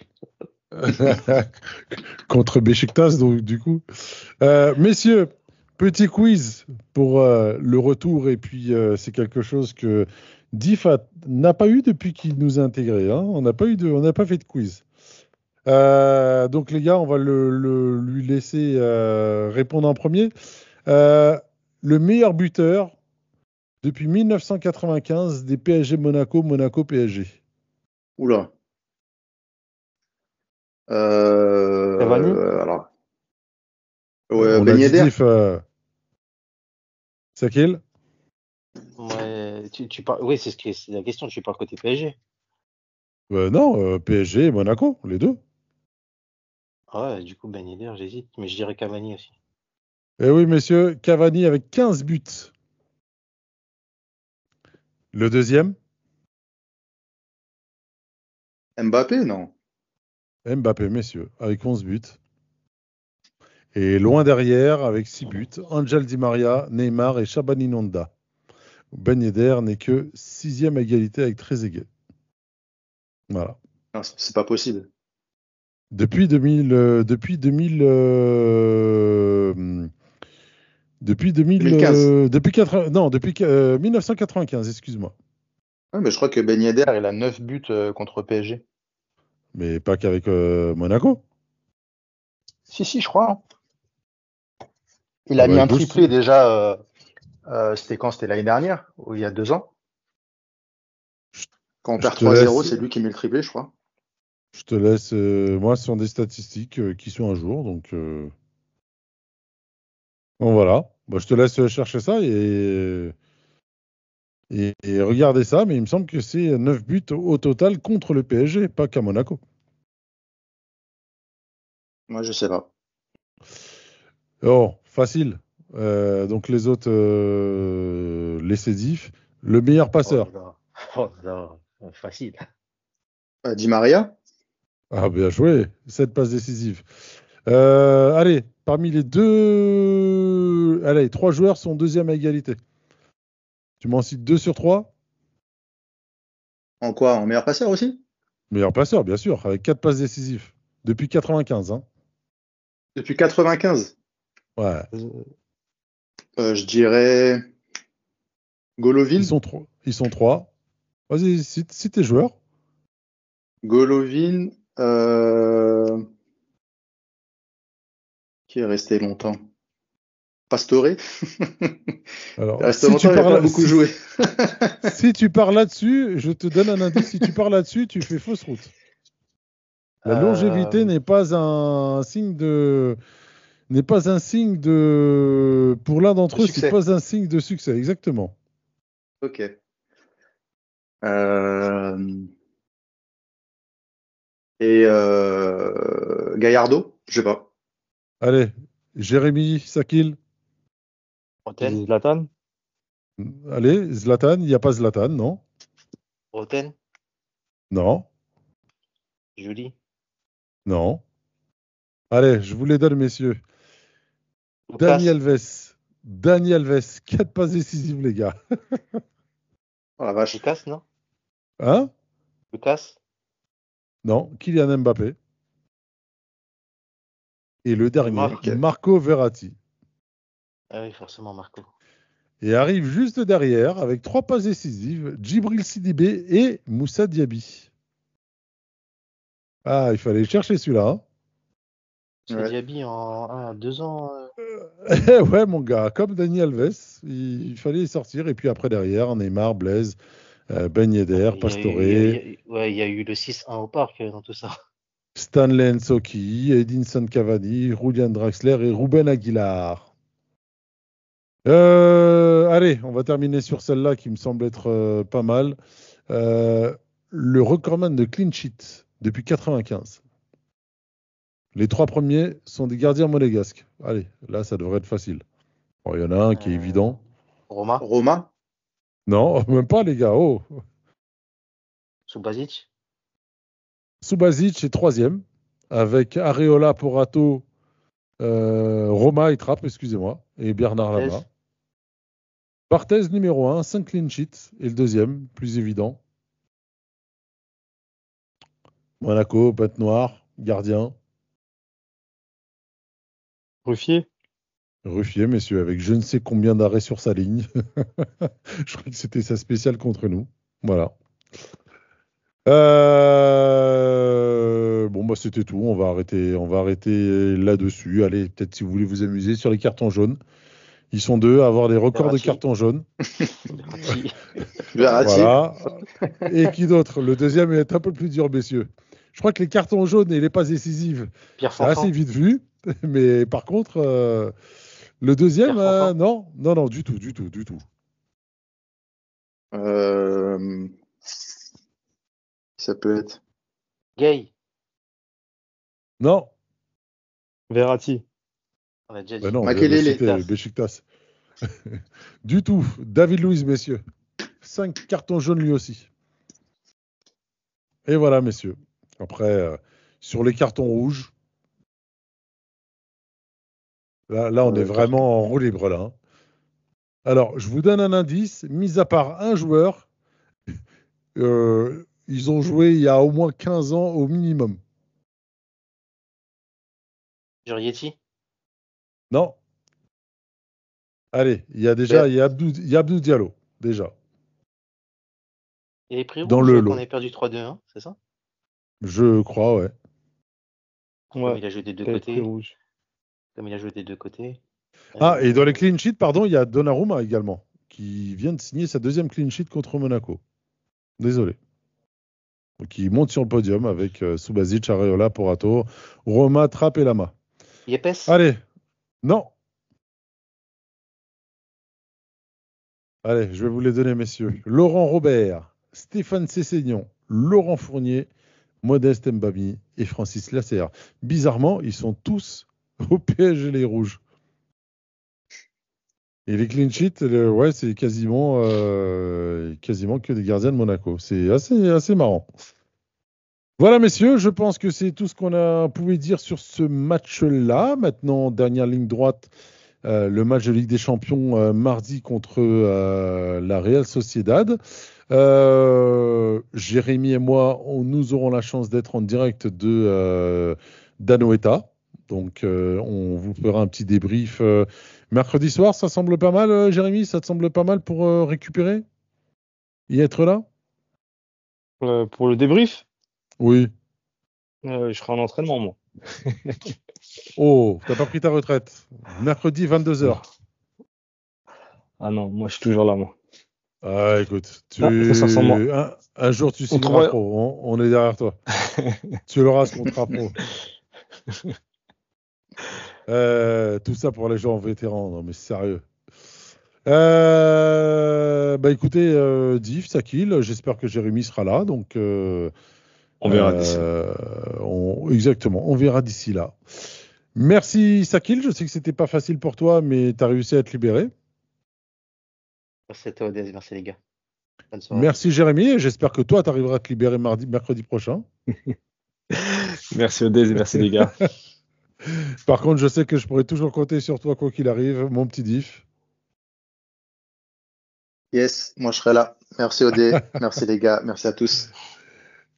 Contre Besiktas, donc du coup. Euh, messieurs, petit quiz pour euh, le retour, et puis euh, c'est quelque chose que Diff a- n'a pas eu depuis qu'il nous a intégrés. hein. On n'a pas eu de, on n'a pas fait de quiz. Euh, donc les gars, on va le, le- lui laisser euh, répondre en premier. Euh, le meilleur buteur depuis 1995 des PSG Monaco, Monaco PSG. Oula. Euh, Cavani? euh, alors. Ouais, On Ben Yedder. Diff, euh, C'est quel Ouais, tu, tu parles... Oui, c'est ce qui est- c'est la question. Tu parles côté PSG. Euh, Non, euh, PSG et Monaco, les deux. Ah Ouais, du coup, Ben Yedder, j'hésite, mais je dirais Cavani aussi. Eh oui, messieurs, Cavani avec 15 buts. Le deuxième, Mbappé, non? Mbappé, messieurs, avec 11 buts. Et loin derrière, avec 6 buts, Angel Di Maria, Neymar et Shabani Nonda. Ben Yedder n'est que sixième à égalité avec Trezeguet. Voilà. Non, c'est pas possible. Depuis 2000, euh, depuis 2000, euh, depuis 2000, 2015. euh, depuis 80 non, depuis euh, 1995, excuse-moi. Ouais, mais je crois que Ben Yedder, il a 9 buts contre PSG. Mais pas qu'avec Monaco. Si, si, je crois. Il a mis un triplé déjà. euh, euh, c'était quand? C'était l'année dernière, ou il y a deux ans? Quand on Je perd te 3-0, laisse- c'est lui qui met le triplé, je crois. Je te laisse. euh, moi, ce sont des statistiques euh, qui sont un jour, donc. euh, Bon, voilà. Bah, je te laisse chercher ça et... et et regarder ça, mais il me semble que c'est 9 buts au total contre le PSG, pas qu'à Monaco. Moi, je sais pas. Oh, facile. Euh, donc les autres, euh, les Sédif. Le meilleur passeur. Oh là là. Oh facile. Euh, Di Maria? Ah, bien joué. Cette passe décisive. Euh, allez, parmi les deux. Allez, trois joueurs sont deuxième à égalité. Tu m'en cites deux sur trois? En quoi? En meilleur passeur aussi? Meilleur passeur, bien sûr, avec quatre passes décisives. Depuis 95. Hein. Depuis 95 Ouais. Euh, Je dirais. Golovin Ils sont trois. Ils sont trois. Vas-y, cite, cite tes joueurs. Golovin. euh, Qui est resté longtemps Pastore Alors, si longtemps, tu il a pas parles, beaucoup si- joué. si tu pars là-dessus, je te donne un indice. Si tu pars là-dessus, tu fais fausse route. La Euh, longévité n'est pas un signe de n'est pas un signe de pour l'un d'entre De eux, c'est succès. pas un signe de succès, exactement. Ok. Euh, Et euh... Gallardo Je sais pas. Allez, Jérémy Sakil. Roten, Zlatan Allez, Zlatan, il n'y a pas Zlatan, non? Roten, Non, Julie, non. Allez, je vous les donne, messieurs. Lucas, Dani Alves. Dani Alves, quatre passes décisives, les gars. Oh la vache. Lucas, non? Hein? Lucas, Non, Kylian Mbappé. Et le dernier, Marc. Marco Verratti. ah oui, forcément Marco. Et arrive juste derrière, avec trois passes décisives, Djibril Sidibé et Moussa Diaby. Ah, il fallait chercher celui-là. hein. Ouais. Diaby en un, deux ans. ouais, mon gars, comme Dani Alves, il, il fallait sortir. Et puis après, derrière, Neymar, Blaise, euh, Ben Yedder, Pastore, il y a- il y a- Ouais, il y a eu le 6-1 au parc euh, dans tout ça. Stanley Nsoki, Edinson Cavani, Julian Draxler et Ruben Aguilar. Euh, allez, on va terminer sur celle-là qui me semble être euh, pas mal. Euh, le recordman de clean sheet depuis 95. Les trois premiers sont des gardiens monégasques. Allez, là, ça devrait être facile. Bon, Il y en a un qui est Euh, évident. Roma, Roma Non, même pas, les gars. Oh. Subasic, Subasic est troisième, avec Areola, Porato, euh, Roma et Trapp, excusez-moi, et Bernard. Lama. Barthez numéro 1, 5 clean sheets, et le deuxième, plus évident. Monaco, bête noire, gardien. Ruffier? Ruffier, messieurs, avec je ne sais combien d'arrêts sur sa ligne. je crois que c'était sa spéciale contre nous. Voilà. Euh, Bon, bah, c'était tout. On va arrêter, on va arrêter là-dessus. Allez, peut-être si vous voulez vous amuser sur les cartons jaunes. Ils sont deux à avoir des records de cartons jaunes. Voilà. Et qui d'autre? Le deuxième est un peu plus dur, messieurs. Je crois que les cartons jaunes et les passes décisives, c'est assez vite vu. Mais par contre, euh, le deuxième, euh, non, non, non, du tout, du tout, du tout. Euh, Ça peut être. Gay. Non, Verratti. On a déjà dit. bah non, Makelele. du tout. David Luiz, messieurs. Cinq cartons jaunes lui aussi. Et voilà, messieurs. Après, euh, sur les cartons rouges, là, là on Ouais, est vraiment en roue libre, là. hein. Alors, je vous donne un indice. Mis à part un joueur, euh, ils ont joué il y a au moins 15 ans au minimum. Jurietti? Non Allez, il y a déjà Ouais. il y a Abdou, il y a Abdou Diallo, déjà. Il est pris Dans rouge, le lot. qu'on ait perdu 3-2-1, c'est ça? Je crois, ouais. Il a joué des deux côtés. rouge. Comme il a joué des deux côtés. Ah, Euh, et dans les clean sheets, pardon, il y a Donnarumma également, qui vient de signer sa deuxième clean sheet contre Monaco. Désolé. Il monte sur le podium avec euh, Subasic, Areola, Porato, Roma, Trapp et Lama. Yepes? Allez, non. Allez, je vais vous les donner, messieurs. Laurent Robert, Stéphane Cessignon, Laurent Fournier, Modeste Mbami et Francis Lasserre. Bizarrement, ils sont tous au PSG les rouges. Et les clean ouais, c'est quasiment, euh, quasiment que des gardiens de Monaco. C'est assez, assez marrant. Voilà, messieurs, je pense que c'est tout ce qu'on a pouvait dire sur ce match-là. Maintenant, dernière ligne droite, euh, le match de Ligue des Champions euh, mardi contre la Real Sociedad. Jérémy et moi, nous aurons la chance d'être en direct de d'Anoeta. Donc, euh, on vous fera un petit débrief euh, mercredi soir. Ça semble pas mal, euh, Jérémy? Ça te semble pas mal pour récupérer? Y être là? Pour le débrief, Oui. je serai en entraînement, moi. Oh, t'as pas pris ta retraite. Mercredi 22h. Ah non, moi je suis toujours là, moi. Ah, écoute, tu... Ah, un, un jour tu signeras. On, on est derrière toi. tu l'auras ce contrat pro. Euh, tout ça pour les gens vétérans. Non, mais sérieux. Euh, bah écoutez, euh, Div, Sakil, j'espère que Jérémy sera là. Donc, euh, On verra d'ici. on- exactement, on verra d'ici là. Merci Sakil, je sais que c'était pas facile pour toi, mais tu as réussi à être libéré. Merci à toi, Odez. Merci les gars. Merci Jérémy, et j'espère que toi, tu arriveras à te libérer mardi, mercredi prochain. Merci et merci les gars. Par contre, je sais que je pourrai toujours compter sur toi quoi qu'il arrive, mon petit diff. Yes, moi je serai là. Merci Odé, merci les gars, merci à tous.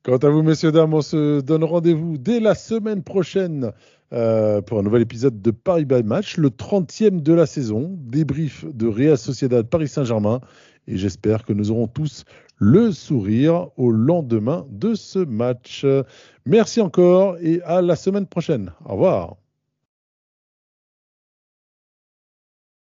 Quant à vous, messieurs, dames, on se donne rendez-vous dès la semaine prochaine euh, pour un nouvel épisode de Paris by Match, le 30e de la saison, débrief de Real Sociedad Paris Saint-Germain. Et j'espère que nous aurons tous le sourire au lendemain de ce match. Merci encore et à la semaine prochaine. Au revoir.